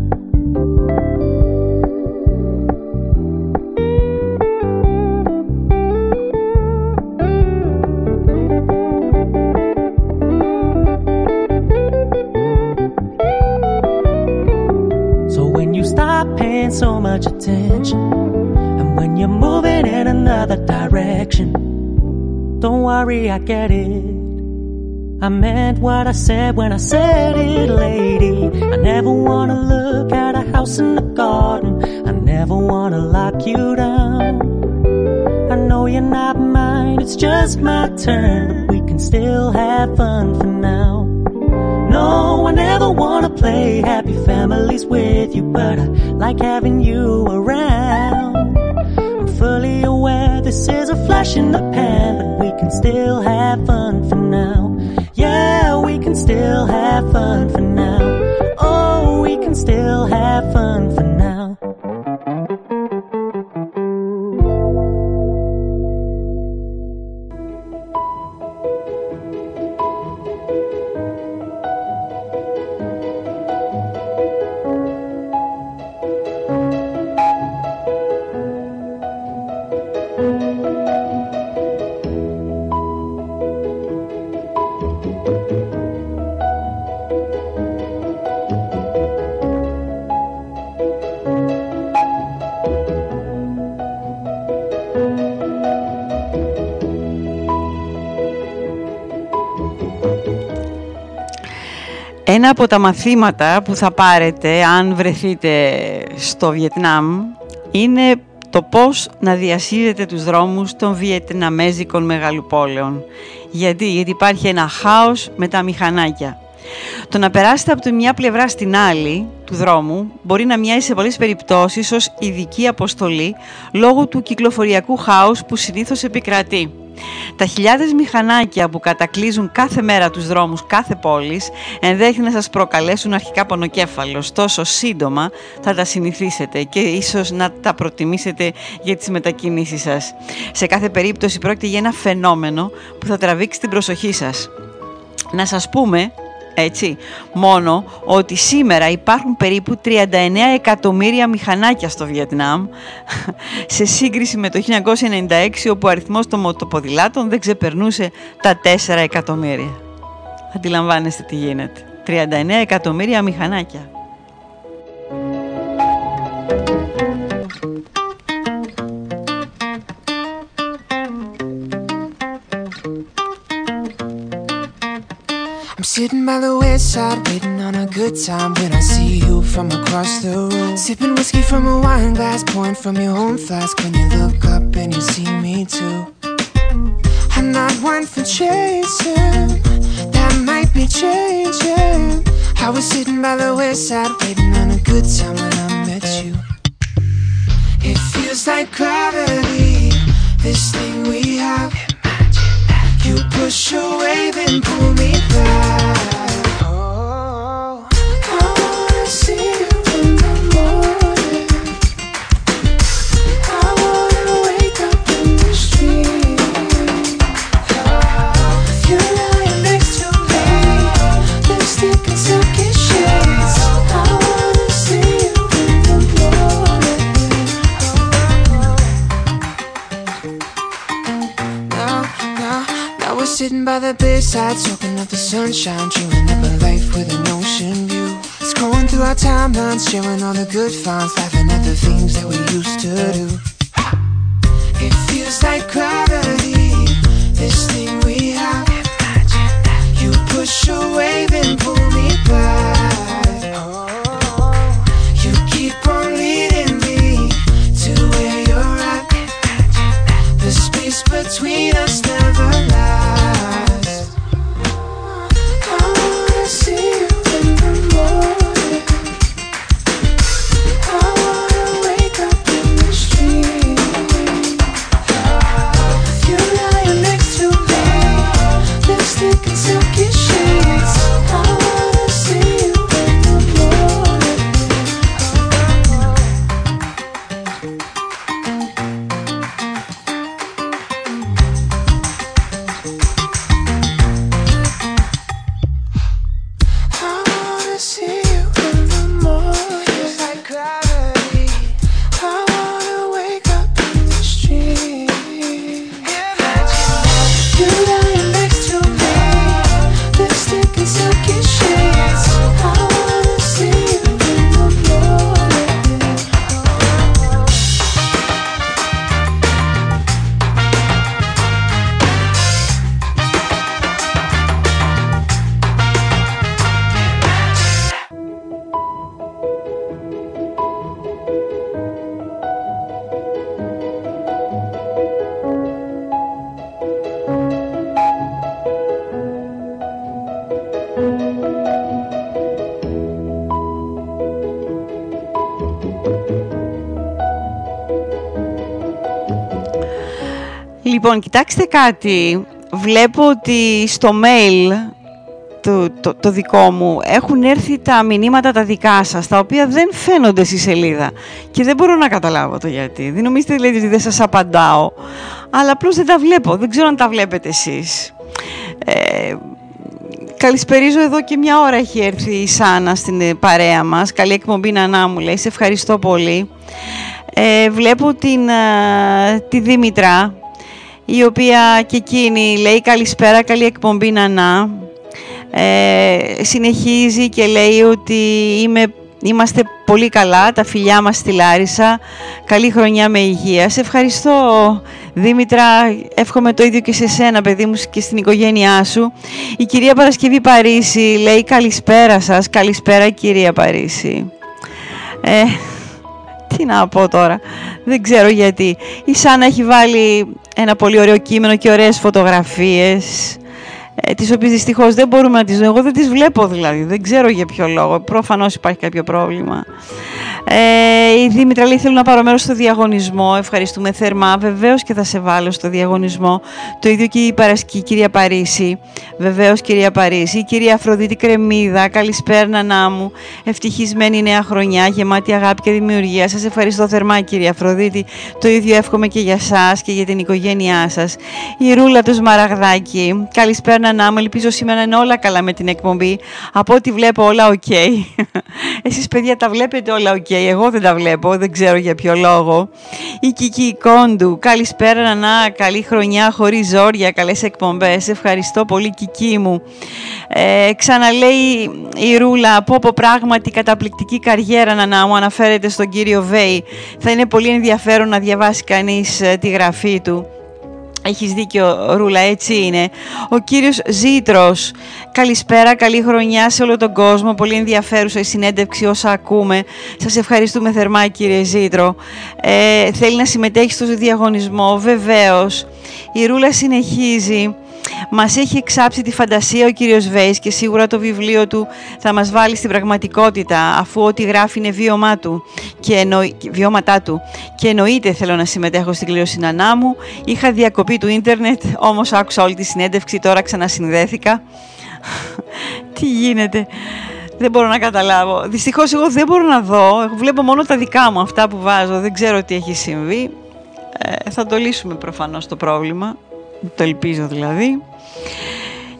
So much attention, and when you're moving in another direction, don't worry, I get it. I meant what I said when I said it, lady. I never wanna look at a house in the garden. I never wanna lock you down. I know you're not mine, it's just my turn, we can still have fun for now. No, I never wanna play happy families with you, but I like having you around. I'm fully aware this is a flash in the pan, but we can still have fun for now. Yeah, we can still have fun for now. Oh, we can still have fun for από τα μαθήματα που θα πάρετε αν βρεθείτε στο Βιετνάμ είναι το πώς να διασύρετε τους δρόμους των βιετναμέζικων μεγαλοπόλεων. Γιατί, γιατί υπάρχει ένα χάος με τα μηχανάκια. Το να περάσετε από τη μια πλευρά στην άλλη του δρόμου μπορεί να μοιάζει σε πολλές περιπτώσεις ως ειδική αποστολή λόγω του κυκλοφοριακού χάους που συνήθως επικρατεί. Τα χιλιάδες μηχανάκια που κατακλείζουν κάθε μέρα τους δρόμους κάθε πόλης ενδέχεται να σας προκαλέσουν αρχικά πονοκέφαλο. Ωστόσο σύντομα θα τα συνηθίσετε και ίσως να τα προτιμήσετε για τις μετακινήσεις σας. Σε κάθε περίπτωση πρόκειται για ένα φαινόμενο που θα τραβήξει την προσοχή σας. Να σας πούμε έτσι, μόνο ότι σήμερα υπάρχουν περίπου 39 εκατομμύρια μηχανάκια στο Βιετνάμ σε σύγκριση με το 1996 όπου ο αριθμός των μοτοποδηλάτων δεν ξεπερνούσε τα 4 εκατομμύρια. Αντιλαμβάνεστε τι γίνεται. 39 εκατομμύρια μηχανάκια. Sitting by the west side, waiting on a good time when I see you from across the room. Sipping whiskey from a wine glass, pouring from your own flask when you look up and you see me too. I'm not one for chasing, that might be changing. I was sitting by the west side, waiting on a good time when I met you. It feels like gravity, this thing we have. You push away, then pull me back. Sitting by the bedside, soaking up the sunshine, dreaming up a life with an ocean view. Scrolling through our timelines, sharing all the good finds, laughing at the things that we used to do. It feels like gravity. This thing we have. You push a wave and pull me back. You keep on leading me to where you're at. The space between us Λοιπόν, κοιτάξτε κάτι. Βλέπω ότι στο mail το, το, το δικό μου έχουν έρθει τα μηνύματα τα δικά σας, τα οποία δεν φαίνονται στη σελίδα. Και δεν μπορώ να καταλάβω το γιατί. Δεν νομίζετε δηλαδή ότι δεν σας απαντάω. Αλλά απλώς δεν τα βλέπω. Δεν ξέρω αν τα βλέπετε εσείς. Ε, Καλησπερίζω εδώ και μια ώρα έχει έρθει η Σάνα στην ε, παρέα μας. Καλή εκπομπή Νανά μου λέει. Σε ευχαριστώ πολύ. Ε, βλέπω την, ε, τη Δήμητρα η οποία και εκείνη λέει καλησπέρα, καλή εκπομπή Νανά. Ε, συνεχίζει και λέει ότι είμαι, είμαστε πολύ καλά, τα φιλιά μας στη Λάρισα. Καλή χρονιά με υγεία. Σε ευχαριστώ Δήμητρα, εύχομαι το ίδιο και σε σένα παιδί μου και στην οικογένειά σου. Η κυρία Παρασκευή Παρίσι λέει καλησπέρα σας, καλησπέρα κυρία Παρίσι. Ε, τι να πω τώρα, δεν ξέρω γιατί. Η Σάνα έχει βάλει ένα πολύ ωραίο κείμενο και ωραίες φωτογραφίες, ε, τις οποίες δυστυχώς δεν μπορούμε να τις δούμε. Εγώ δεν τις βλέπω δηλαδή, δεν ξέρω για ποιο λόγο. Προφανώς υπάρχει κάποιο πρόβλημα. Ε, η Δήμητρα λέει θέλω να πάρω μέρος στο διαγωνισμό. Ευχαριστούμε θερμά. Βεβαίως και θα σε βάλω στο διαγωνισμό. Το ίδιο και η, Παρασκή, η κυρία Παρίσι. Βεβαίως κυρία Παρίσι. Η κυρία Αφροδίτη Κρεμίδα. Καλησπέρα νανά μου. Ευτυχισμένη νέα χρονιά. Γεμάτη αγάπη και δημιουργία. Σας ευχαριστώ θερμά κυρία Αφροδίτη. Το ίδιο εύχομαι και για σας και για την οικογένειά σας. Η Ρούλα του Σμαραγδάκη. Καλησπέρα Νανά μου. Ελπίζω σήμερα να είναι όλα καλά με την εκπομπή. Από ό,τι βλέπω όλα οκ. [LAUGHS] Εσείς παιδιά τα βλέπετε όλα οκ. Εγώ δεν τα βλέπω. Δεν ξέρω για ποιο λόγο. Η Κική Κόντου. Καλησπέρα Νανά. Καλή χρονιά χωρίς ζόρια. Καλές εκπομπές. Ευχαριστώ πολύ Κική μου. Ε, ξαναλέει η Ρούλα. Πω πω πράγματι καταπληκτική καριέρα νανά μου αναφέρεται στον κύριο Βέη. Θα είναι πολύ ενδιαφέρον να διαβάσει κανείς ε, τη γραφή του. Έχεις δίκιο Ρούλα, έτσι είναι. Ο κύριος Ζήτρος, καλησπέρα, καλή χρονιά σε όλο τον κόσμο. Πολύ ενδιαφέρουσα η συνέντευξη όσα ακούμε. Σας ευχαριστούμε θερμά κύριε Ζήτρο. Ε, θέλει να συμμετέχει στο διαγωνισμό, βεβαίως. Η Ρούλα συνεχίζει. Μας έχει εξάψει τη φαντασία ο κύριος Βέης και σίγουρα το βιβλίο του θα μας βάλει στην πραγματικότητα αφού ό,τι γράφει είναι βίωμά του και εννοεί, βιώματά του. Και εννοείται θέλω να συμμετέχω στην κλήρωση Νανά μου. Είχα διακοπή του ίντερνετ, όμως άκουσα όλη τη συνέντευξη, τώρα ξανασυνδέθηκα. [LAUGHS] Τι γίνεται; Δεν μπορώ να καταλάβω. Δυστυχώς εγώ δεν μπορώ να δω. Εγώ βλέπω μόνο τα δικά μου, αυτά που βάζω. Δεν ξέρω τι έχει συμβεί. Ε, θα το λύσουμε προφανώς το πρόβλημα. Το ελπίζω δηλαδή.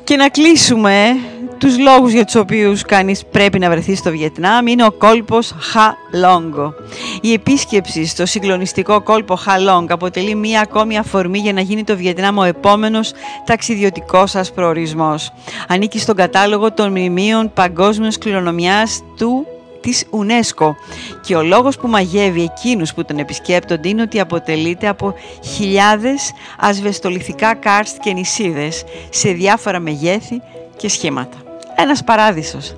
Και να κλείσουμε τους λόγους για τους οποίους κανείς πρέπει να βρεθεί στο Βιετνάμ είναι ο κόλπος Χαλόγκο. Η επίσκεψη στο συγκλονιστικό κόλπο Χαλόγκ αποτελεί μία ακόμη αφορμή για να γίνει το Βιετνάμ ο επόμενος ταξιδιωτικός σας προορισμός. Ανήκει στον κατάλογο των μνημείων παγκόσμιας κληρονομιάς του της UNESCO και ο λόγος που μαγεύει εκείνους που τον επισκέπτονται είναι ότι αποτελείται από χιλιάδες ασβεστολιθικά κάρστ και νησίδες σε διάφορα μεγέθη και σχήματα. Ένας παράδεισος.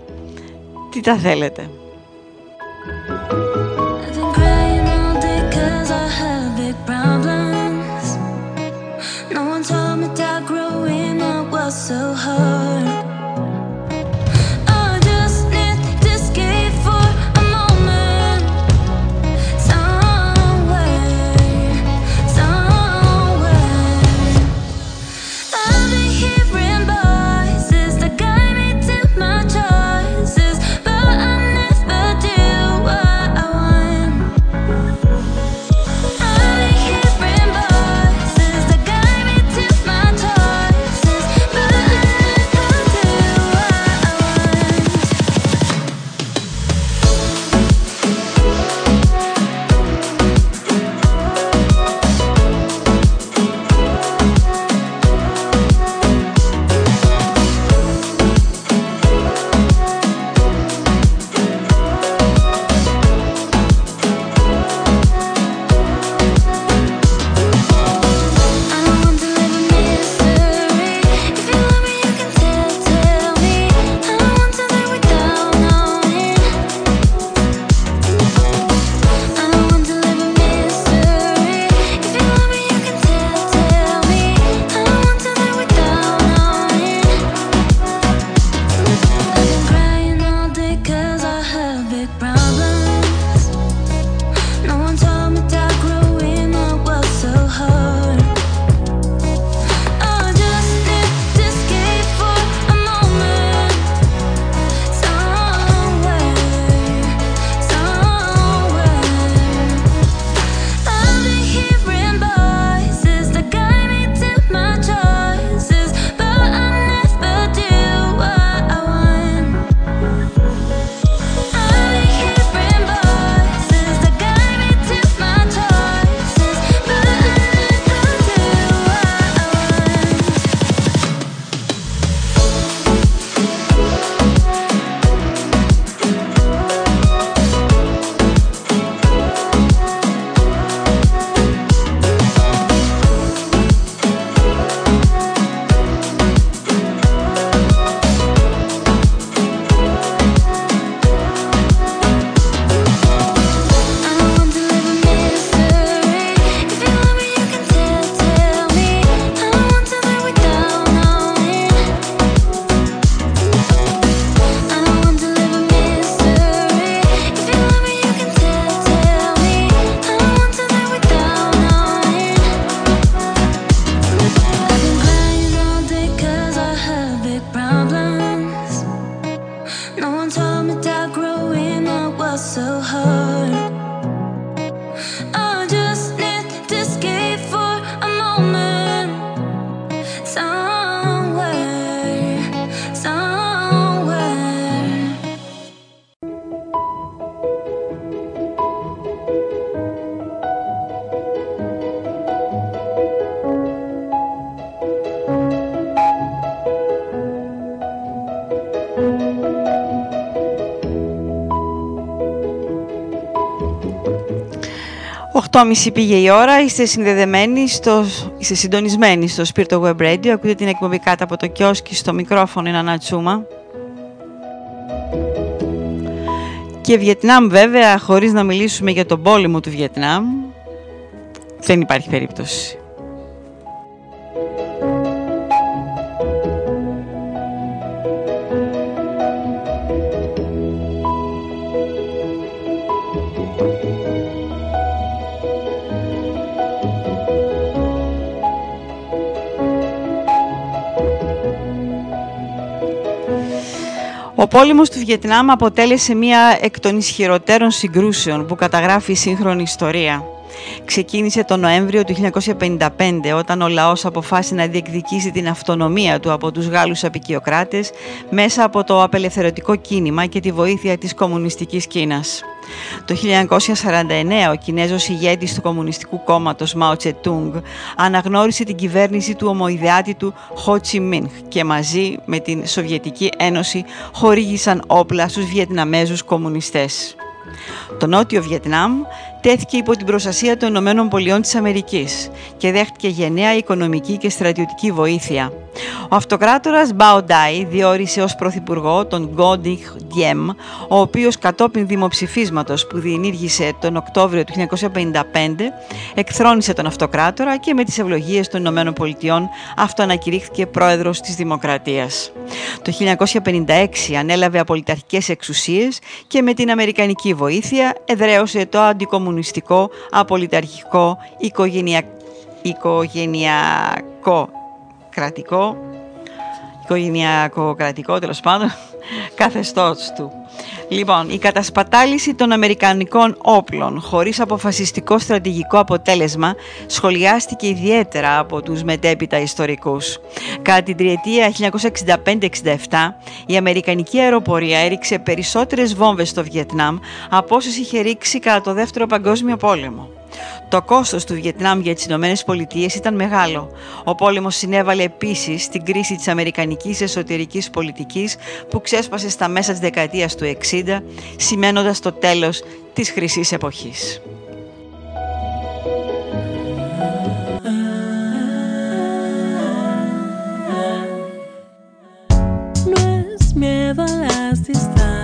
Τι τα θέλετε; 8.30 πήγε η ώρα, είστε συνδεδεμένοι, στο, είστε συντονισμένοι στο Spirito Web Radio, ακούτε την εκπομπή κάτω από το κιόσκι, στο μικρόφωνο είναι Ανατσούμα. Και Βιετνάμ βέβαια, χωρίς να μιλήσουμε για τον πόλεμο του Βιετνάμ, δεν υπάρχει περίπτωση. Ο πόλεμος του Βιετνάμ αποτέλεσε μία εκ των ισχυροτέρων συγκρούσεων που καταγράφει η σύγχρονη ιστορία. Ξεκίνησε το Νοέμβριο του 1955 όταν ο λαός αποφάσισε να διεκδικήσει την αυτονομία του από τους Γάλλους απικιοκράτες μέσα από το απελευθερωτικό κίνημα και τη βοήθεια της κομμουνιστικής Κίνας. Το 1949 ο Κινέζος ηγέτης του Κομμουνιστικού Κόμματος Μάο Τσετούγκ αναγνώρισε την κυβέρνηση του ομοειδεάτη του Χο Τσι Μίνχ και μαζί με την Σοβιετική Ένωση χορήγησαν όπλα στους Βιετναμέζους κομμουνιστές. Το Νότιο Βιετνάμ τέθηκε υπό την προστασία των Ηνωμένων Πολιτειών της Αμερικής και δέχτηκε γενναία οικονομική και στρατιωτική βοήθεια. Ο αυτοκράτορας Μπάο Ντάι διόρισε ως πρωθυπουργό τον Γκόντιχ Διέμ, ο οποίος κατόπιν δημοψηφίσματος που διενήργησε τον Οκτώβριο του 1955 εκθρόνησε τον αυτοκράτορα και με τις ευλογίες των Ηνωμένων Πολιτειών αυτοανακηρύχθηκε πρόεδρος της Δημοκρατίας. Το 1956 ανέλαβε απολυταρχικές εξουσίες και με την Αμερικανική βοήθεια εδραίωσε το αντικομουνιστικό απολυταρχικό οικογενειακό οικογενειακό κρατικό, οικογενειακό κρατικό τέλος πάντων, καθεστώς του. Λοιπόν, η κατασπατάληση των Αμερικανικών όπλων χωρίς αποφασιστικό στρατηγικό αποτέλεσμα σχολιάστηκε ιδιαίτερα από τους μετέπειτα ιστορικούς. Κατά την τριετία 1965-67 η Αμερικανική αεροπορία έριξε περισσότερες βόμβες στο Βιετνάμ από όσες είχε ρίξει κατά το Δεύτερο Παγκόσμιο Πόλεμο. Το κόστος του Βιετνάμ για τις Ηνωμένες Πολιτείες ήταν μεγάλο. Ο πόλεμος συνέβαλε επίσης στην κρίση της αμερικανικής εσωτερικής πολιτικής που ξέσπασε στα μέσα της δεκαετίας του 60, σημαίνοντας το τέλος της χρυσής εποχής. No es miedo a las distancias,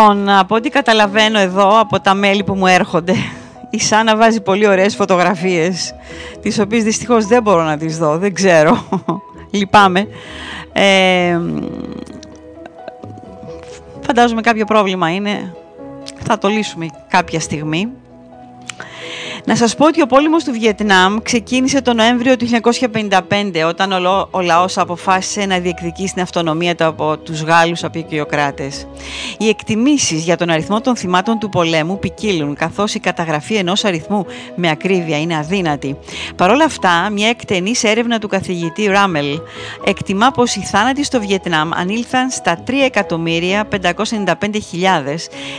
Λοιπόν, από ό,τι καταλαβαίνω εδώ, από τα μέλη που μου έρχονται η Σάνα βάζει πολύ ωραίες φωτογραφίες, τις οποίες δυστυχώς δεν μπορώ να τις δω, δεν ξέρω, [LAUGHS] λυπάμαι. Ε, φαντάζομαι κάποιο πρόβλημα είναι, θα το λύσουμε κάποια στιγμή. Να σας πω ότι ο πόλεμος του Βιετνάμ ξεκίνησε τον Νοέμβριο του 1955 όταν ο, λο- ο λαός αποφάσισε να διεκδικήσει την αυτονομία του από τους Γάλλους απεικιοκράτες. Οι εκτιμήσεις για τον αριθμό των θυμάτων του πολέμου ποικίλουν καθώς η καταγραφή ενός αριθμού με ακρίβεια είναι αδύνατη. Παρ' όλα αυτά, μια εκτενής έρευνα του καθηγητή Ράμελ εκτιμά πως οι θάνατοι στο Βιετνάμ ανήλθαν στα 3.595.000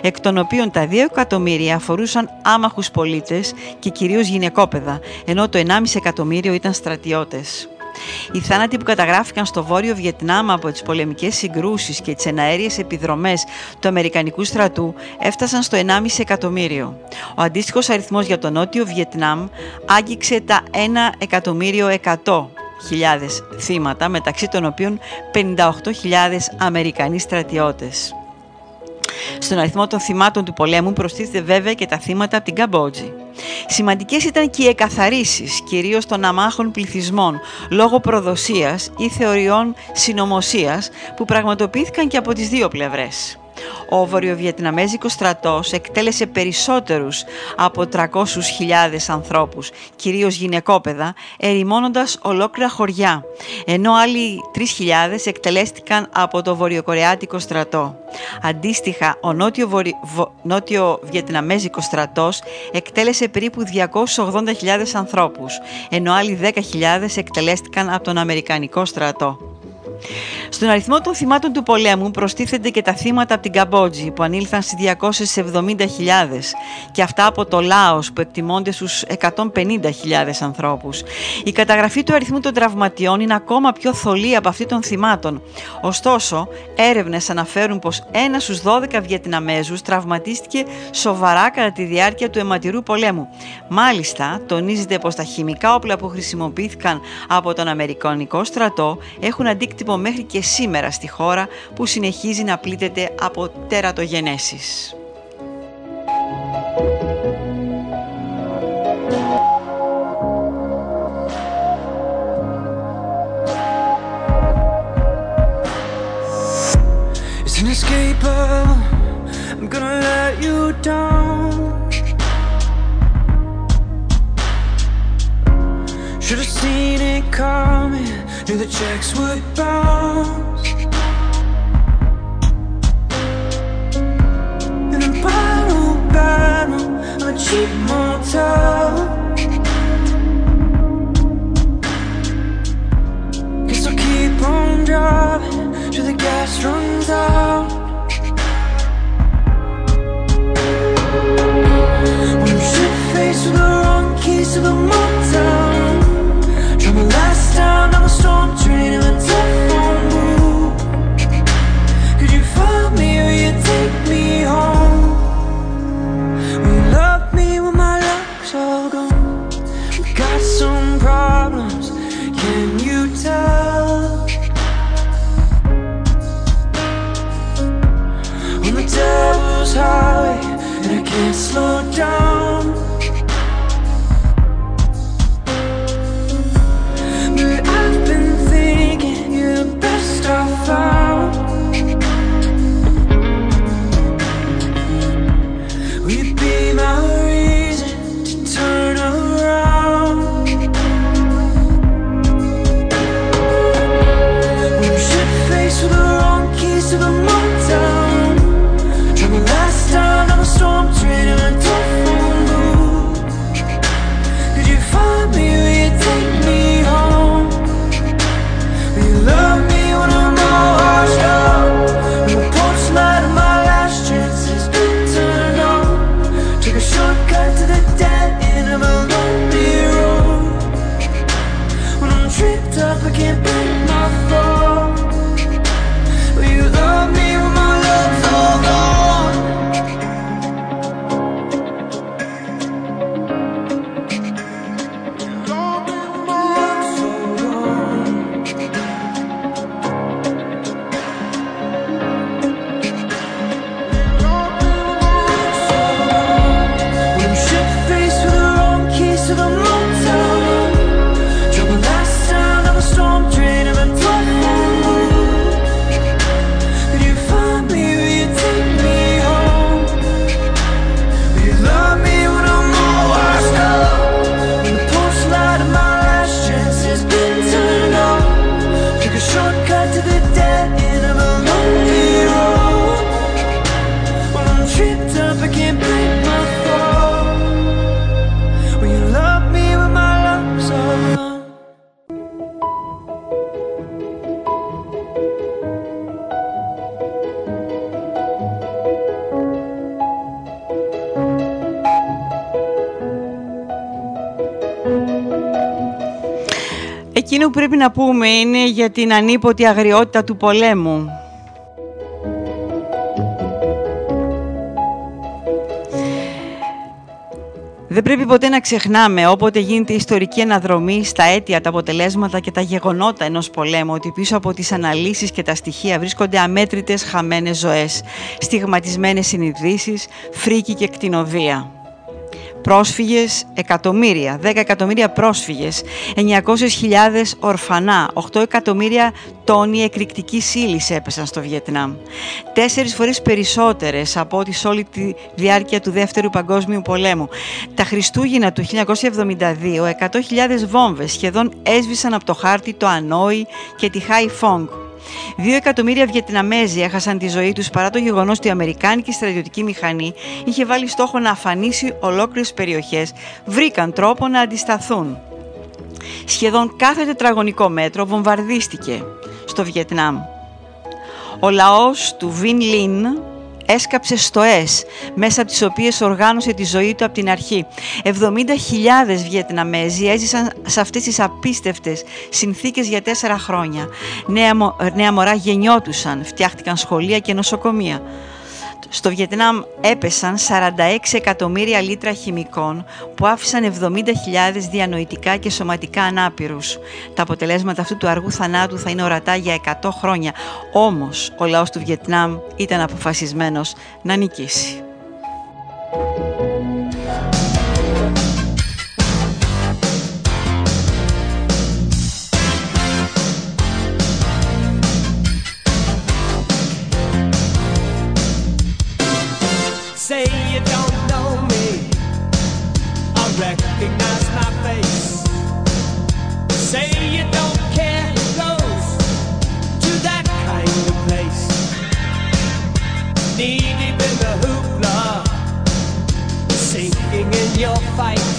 εκ των οποίων τα 2 εκατομμύρια αφορούσαν άμαχους πολίτες και κυρίως γυναικόπαιδα, ενώ το 1,5 εκατομμύριο ήταν στρατιώτες. Οι θάνατοι που καταγράφηκαν στο Βόρειο Βιετνάμ από τις πολεμικές συγκρούσεις και τις εναέριες επιδρομές του Αμερικανικού στρατού έφτασαν στο 1,5 εκατομμύριο. Ο αντίστοιχος αριθμός για το Νότιο Βιετνάμ άγγιξε τα 1 εκατομμύριο 100 χιλιάδες θύματα, μεταξύ των οποίων 58.000 Αμερικανοί στρατιώτες. Στον αριθμό των θυμάτων του πολέμου προστίθεται βέβαια και τα θύματα από την Καμπότζη. Σημαντικές ήταν και οι εκαθαρίσεις, κυρίως των αμάχων πληθυσμών, λόγω προδοσίας ή θεωριών συνωμοσίας που πραγματοποιήθηκαν και από τις δύο πλευρές. Ο βορειοβιετναμέζικος στρατός εκτέλεσε περισσότερους από 300.000 ανθρώπους, κυρίως γυναικόπαιδα, ερημώνοντας ολόκληρα χωριά, ενώ άλλοι 3.000 εκτελέστηκαν από το βορειοκορεάτικο στρατό. Αντίστοιχα, ο νότιο, βορει... βο- νότιο βιετναμέζικος στρατός εκτέλεσε περίπου 280.000 ανθρώπους, ενώ άλλοι 10.000 εκτελέστηκαν από τον Αμερικανικό στρατό. Στον αριθμό των θυμάτων του πολέμου προστίθενται και τα θύματα από την Καμπότζη που ανήλθαν στις 270.000 και αυτά από το Λάος που εκτιμώνται στους 150.000 ανθρώπους. Η καταγραφή του αριθμού των τραυματιών είναι ακόμα πιο θολή από αυτή των θυμάτων. Ωστόσο, έρευνες αναφέρουν πως ένας στους 12 Βιετναμέζους τραυματίστηκε σοβαρά κατά τη διάρκεια του αιματηρού πολέμου. Μάλιστα, τονίζεται πως τα χημικά όπλα που χρησιμοποιήθηκαν από τον Αμερικανικό στρατό έχουν αντίκτυπο μέχρι και σήμερα στη χώρα που συνεχίζει να πλήττεται από τερατογενέσεις. It's inescapable. I'm gonna let you down. Should've seen it coming. Knew the checks would bounce. In a battle, battle, I'm a cheap motel. Guess I'll keep on driving till the gas runs out. When I'm shit faced with the wrong keys to the motel. Last town a storm train για την ανίποτη αγριότητα του πολέμου. Δεν πρέπει ποτέ να ξεχνάμε όποτε γίνεται ιστορική αναδρομή στα αίτια, τα αποτελέσματα και τα γεγονότα ενός πολέμου ότι πίσω από τις αναλύσεις και τα στοιχεία βρίσκονται αμέτρητες χαμένες ζωές, στιγματισμένες συνειδήσεις, φρίκη και κτηνοδία. Πρόσφυγες εκατομμύρια, 10 εκατομμύρια πρόσφυγες, 900.000 ορφανά, 8 εκατομμύρια τόνοι εκρηκτικής ύλης έπεσαν στο Βιετνάμ. Τέσσερις φορές περισσότερες από ό,τι σε όλη τη διάρκεια του Δεύτερου Παγκόσμιου Πολέμου. Τα Χριστούγεννα του 1972, 100.000 βόμβες σχεδόν έσβησαν από το χάρτη το Ανόη και τη Χάι Φόγκ. Δύο εκατομμύρια Βιετναμέζοι έχασαν τη ζωή τους παρά το γεγονός ότι η Αμερικάνικη στρατιωτική μηχανή είχε βάλει στόχο να αφανίσει ολόκληρες περιοχές, βρήκαν τρόπο να αντισταθούν. Σχεδόν κάθε τετραγωνικό μέτρο βομβαρδίστηκε στο Βιετνάμ. Ο λαός του Βιν Λιν έσκαψε στοές μέσα από τις οποίες οργάνωσε τη ζωή του από την αρχή. 70.000 Βιετναμέζοι έζησαν σε αυτές τις απίστευτες συνθήκες για τέσσερα χρόνια. Νέα, μω- νέα μωρά γεννιότουσαν, φτιάχτηκαν σχολεία και νοσοκομεία. Στο Βιετνάμ έπεσαν 46 εκατομμύρια λίτρα χημικών που άφησαν 70.000 διανοητικά και σωματικά ανάπηρους. Τα αποτελέσματα αυτού του αργού θανάτου θα είναι ορατά για 100 χρόνια. Όμως ο λαός του Βιετνάμ ήταν αποφασισμένος να νικήσει. Your fight.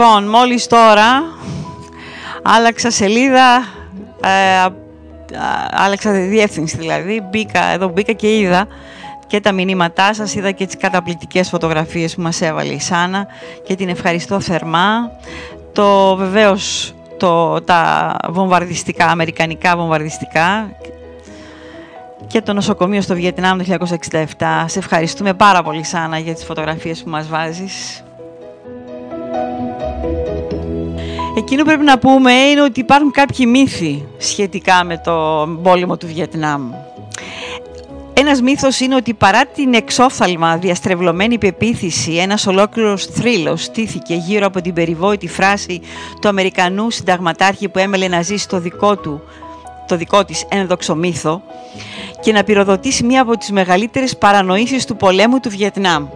Λοιπόν, μόλις τώρα άλλαξα σελίδα, ε, α- α- άλλαξα διεύθυνση δηλαδή, μπήκα, εδώ μπήκα και είδα και τα μηνύματά σας, είδα και τις καταπληκτικές φωτογραφίες που μας έβαλε η Σάνα και την ευχαριστώ θερμά. Το βεβαίως το, τα βομβαρδιστικά, αμερικανικά βομβαρδιστικά και το νοσοκομείο στο Βιετνάμ το 1967. Σε ευχαριστούμε πάρα πολύ Σάνα για τις φωτογραφίες που μας βάζεις. Εκείνο που πρέπει να πούμε είναι ότι υπάρχουν κάποιοι μύθοι σχετικά με το πόλεμο του Βιετνάμ. Ένας μύθος είναι ότι παρά την εξόφθαλμα διαστρεβλωμένη πεποίθηση, ένας ολόκληρος θρύλος στήθηκε γύρω από την περιβόητη φράση του Αμερικανού συνταγματάρχη που έμελε να ζήσει το δικό του το δικό της ένδοξο μύθο και να πυροδοτήσει μία από τις μεγαλύτερες παρανοήσεις του πολέμου του Βιετνάμ.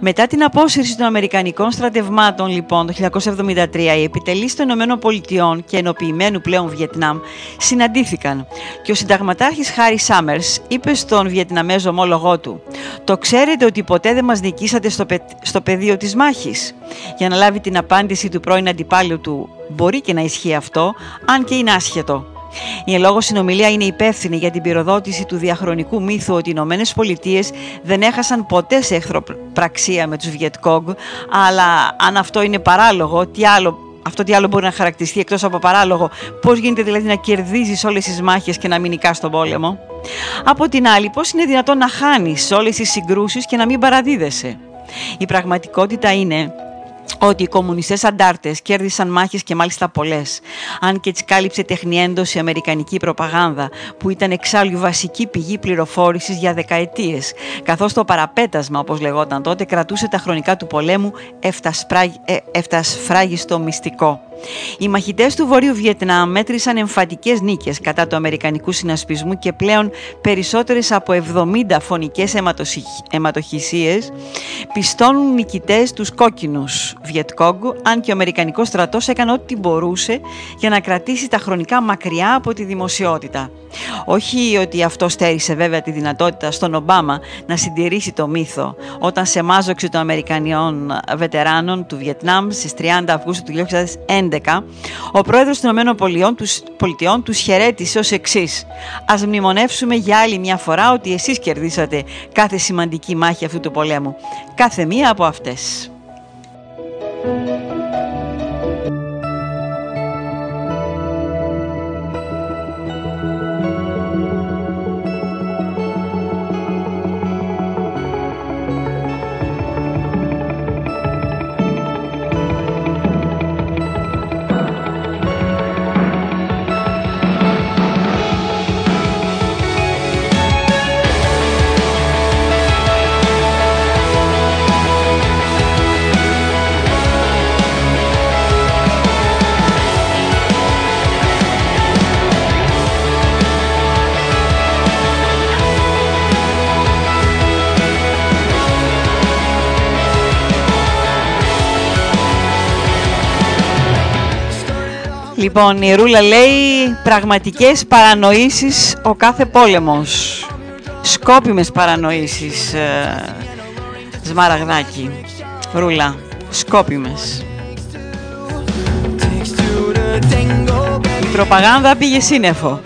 Μετά την απόσυρση των Αμερικανικών στρατευμάτων, λοιπόν, το 1973, οι επιτελείς των Ηνωμένων Πολιτειών και ενοποιημένου πλέον Βιετνάμ συναντήθηκαν και ο συνταγματάρχης Χάρι Σάμερς είπε στον Βιετναμέζο ομόλογό του «Το ξέρετε ότι ποτέ δεν μας νικήσατε στο, πε- στο πεδίο της μάχης» για να λάβει την απάντηση του πρώην αντιπάλου του «Μπορεί και να ισχύει αυτό, αν και είναι άσχετο». Η εν λόγω συνομιλία είναι υπεύθυνη για την πυροδότηση του διαχρονικού μύθου ότι οι Ηνωμένες Πολιτείες δεν έχασαν ποτέ σε εχθροπραξία με τους Βιετκόγκ, αλλά αν αυτό είναι παράλογο, τι άλλο αυτό τι άλλο μπορεί να χαρακτηριστεί εκτός από παράλογο, πώς γίνεται δηλαδή να κερδίζεις όλες τις μάχες και να μην νικάς τον πόλεμο; Από την άλλη, πώς είναι δυνατόν να χάνεις όλες τις συγκρούσεις και να μην παραδίδεσαι; Η πραγματικότητα είναι ότι οι κομμουνιστές αντάρτες κέρδισαν μάχες και μάλιστα πολλές. Αν και τις κάλυψε τεχνιέντος η αμερικανική προπαγάνδα, που ήταν εξάλλου η βασική πηγή πληροφόρησης για δεκαετίες, καθώς το παραπέτασμα, όπως λεγόταν τότε, κρατούσε τα χρονικά του πολέμου εφτασπράγ- ε, εφτασφράγιστο μυστικό. Οι μαχητές του Βορείου Βιετνάμ μέτρησαν εμφατικές νίκες κατά του Αμερικανικού συνασπισμού και πλέον περισσότερες από 70 φωνικές αιματοσυχ- αιματοχυσίες πιστώνουν νικητές τους κόκκινους Βιετκόγκ, αν και ο Αμερικανικός στρατός έκανε ό,τι μπορούσε για να κρατήσει τα χρονικά μακριά από τη δημοσιότητα. Όχι ότι αυτό στέρισε βέβαια τη δυνατότητα στον Ομπάμα να συντηρήσει το μύθο όταν σε μάζοξη των Αμερικανιών βετεράνων του Βιετνάμ στις 30 Αυγούστου του 2011 ο πρόεδρος των ΗΠΑ τους, Πολιτειών τους χαιρέτησε ως εξής. Ας μνημονεύσουμε για άλλη μια φορά ότι εσείς κερδίσατε κάθε σημαντική μάχη αυτού του πολέμου. Κάθε μία από αυτές. Λοιπόν, η Ρούλα λέει πραγματικές παρανοήσεις ο κάθε πόλεμος. Σκόπιμες παρανοήσεις, ε, Σμαραγδάκη. Ρούλα, σκόπιμες. Η προπαγάνδα πήγε σύννεφο.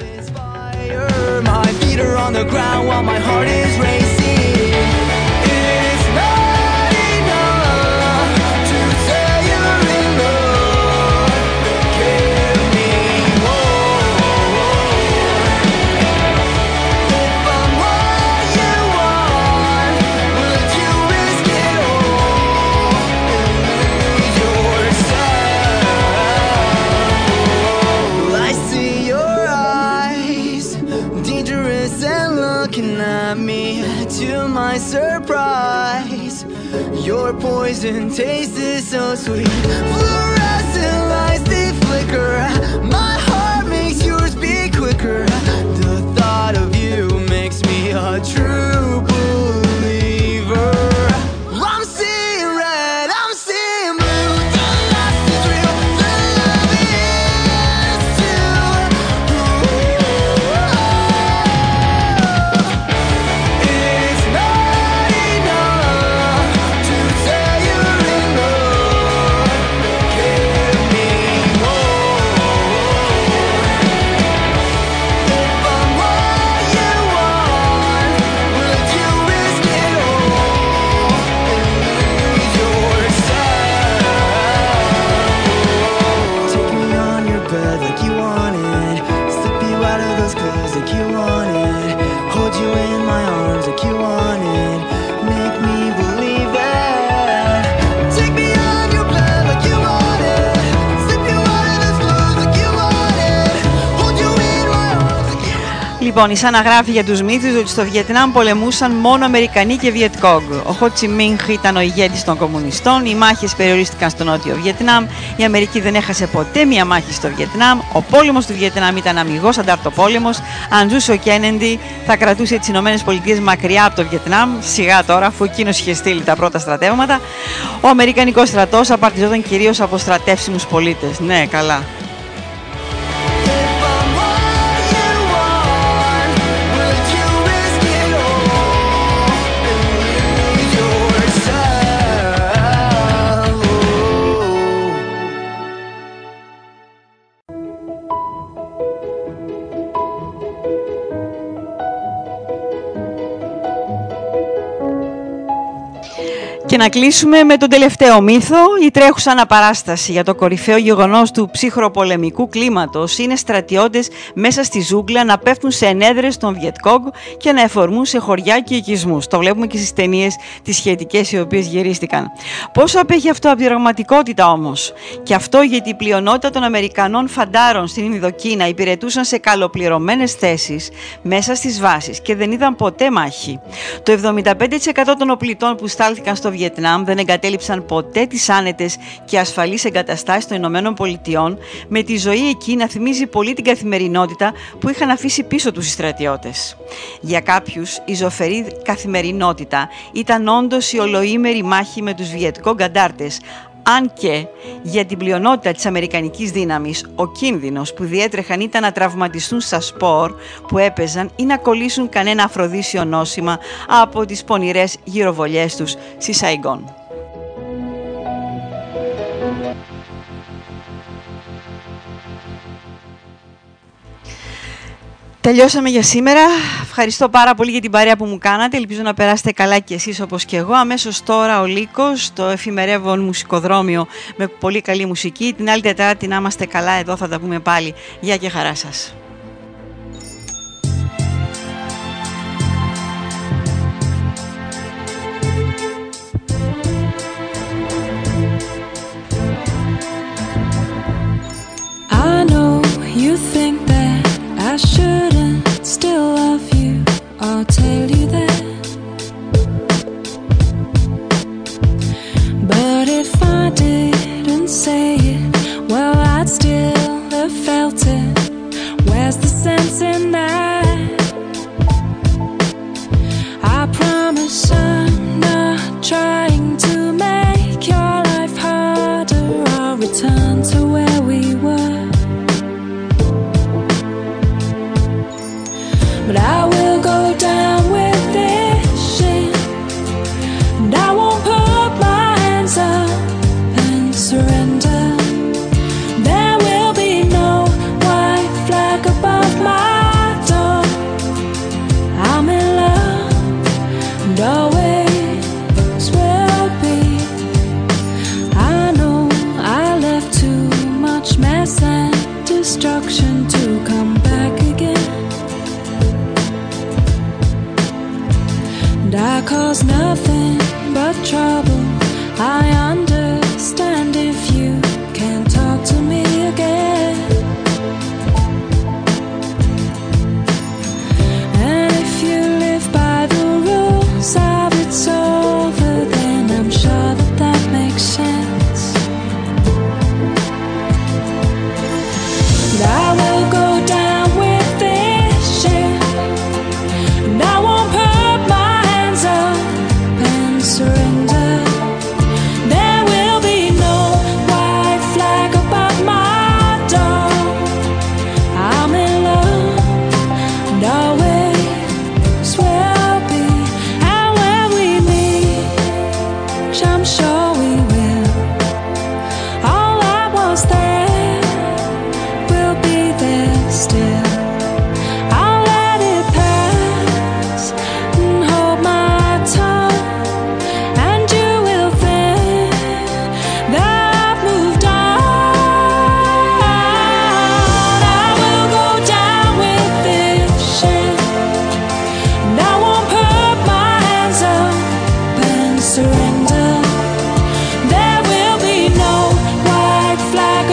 Poison taste is so sweet. Fluorescent lights they flicker. My heart Λοιπόν, η Σάνα γράφει για τους μύθους ότι στο Βιετνάμ πολεμούσαν μόνο Αμερικανοί και Βιετκόγκ. Ο Χότσι Μίνχ ήταν ο ηγέτης των κομμουνιστών, οι μάχες περιορίστηκαν στο νότιο Βιετνάμ, η Αμερική δεν έχασε ποτέ μία μάχη στο Βιετνάμ, ο πόλεμος του Βιετνάμ ήταν αμυγός ανταρτοπόλεμος, αν ζούσε ο Κένεντι θα κρατούσε τις Ηνωμένες Πολιτείες μακριά από το Βιετνάμ, σιγά τώρα αφού εκείνος είχε στείλει τα πρώτα στρατεύματα. Ο Αμερικανικός στρατός απαρτιζόταν κυρίως από στρατεύσιμους πολίτες. Ναι, καλά. Και να κλείσουμε με τον τελευταίο μύθο. Η τρέχουσα αναπαράσταση για το κορυφαίο γεγονός του ψυχροπολεμικού κλίματος είναι στρατιώτες μέσα στη ζούγκλα να πέφτουν σε ενέδρες των Βιετκόγκ και να εφορμούν σε χωριά και οικισμούς. Το βλέπουμε και στις ταινίες τις σχετικές οι οποίες γυρίστηκαν. Πόσο απέχει αυτό από την πραγματικότητα όμως; Και αυτό γιατί η πλειονότητα των Αμερικανών φαντάρων στην Ινδοκίνα υπηρετούσαν σε καλοπληρωμένες θέσεις μέσα στις βάσεις και δεν είδαν ποτέ μάχη. Το 75% των οπλιτών που στάλθηκαν στο Βιετνάμ δεν εγκατέλειψαν ποτέ τις άνετες και ασφαλείς εγκαταστάσεις των Ηνωμένων Πολιτειών με τη ζωή εκεί να θυμίζει πολύ την καθημερινότητα που είχαν αφήσει πίσω τους οι στρατιώτες. Για κάποιους η ζωφερή καθημερινότητα ήταν όντως η ολοήμερη μάχη με τους Βιετκό γκαντάρτες αν και για την πλειονότητα της Αμερικανικής δύναμης ο κίνδυνος που διέτρεχαν ήταν να τραυματιστούν στα σπορ που έπαιζαν ή να κολλήσουν κανένα αφροδίσιο νόσημα από τις πονηρές γυροβολιές τους στη Σαϊγκόν. Τελειώσαμε για σήμερα. Ευχαριστώ πάρα πολύ για την παρέα που μου κάνατε. Ελπίζω να περάσετε καλά και εσείς όπως και εγώ. Αμέσως τώρα ο Λύκος, το εφημερεύον μουσικοδρόμιο με πολύ καλή μουσική. Την άλλη Τετάρτη να είμαστε καλά εδώ θα τα πούμε πάλι. Γεια και χαρά σας. I know you think that I shouldn't still love you. I'll tell you that. But if I didn't say it, well, I'd still have felt it. Where's the sense in that? I promise I'm not trying to make your life harder. I'll return to where trouble. I understand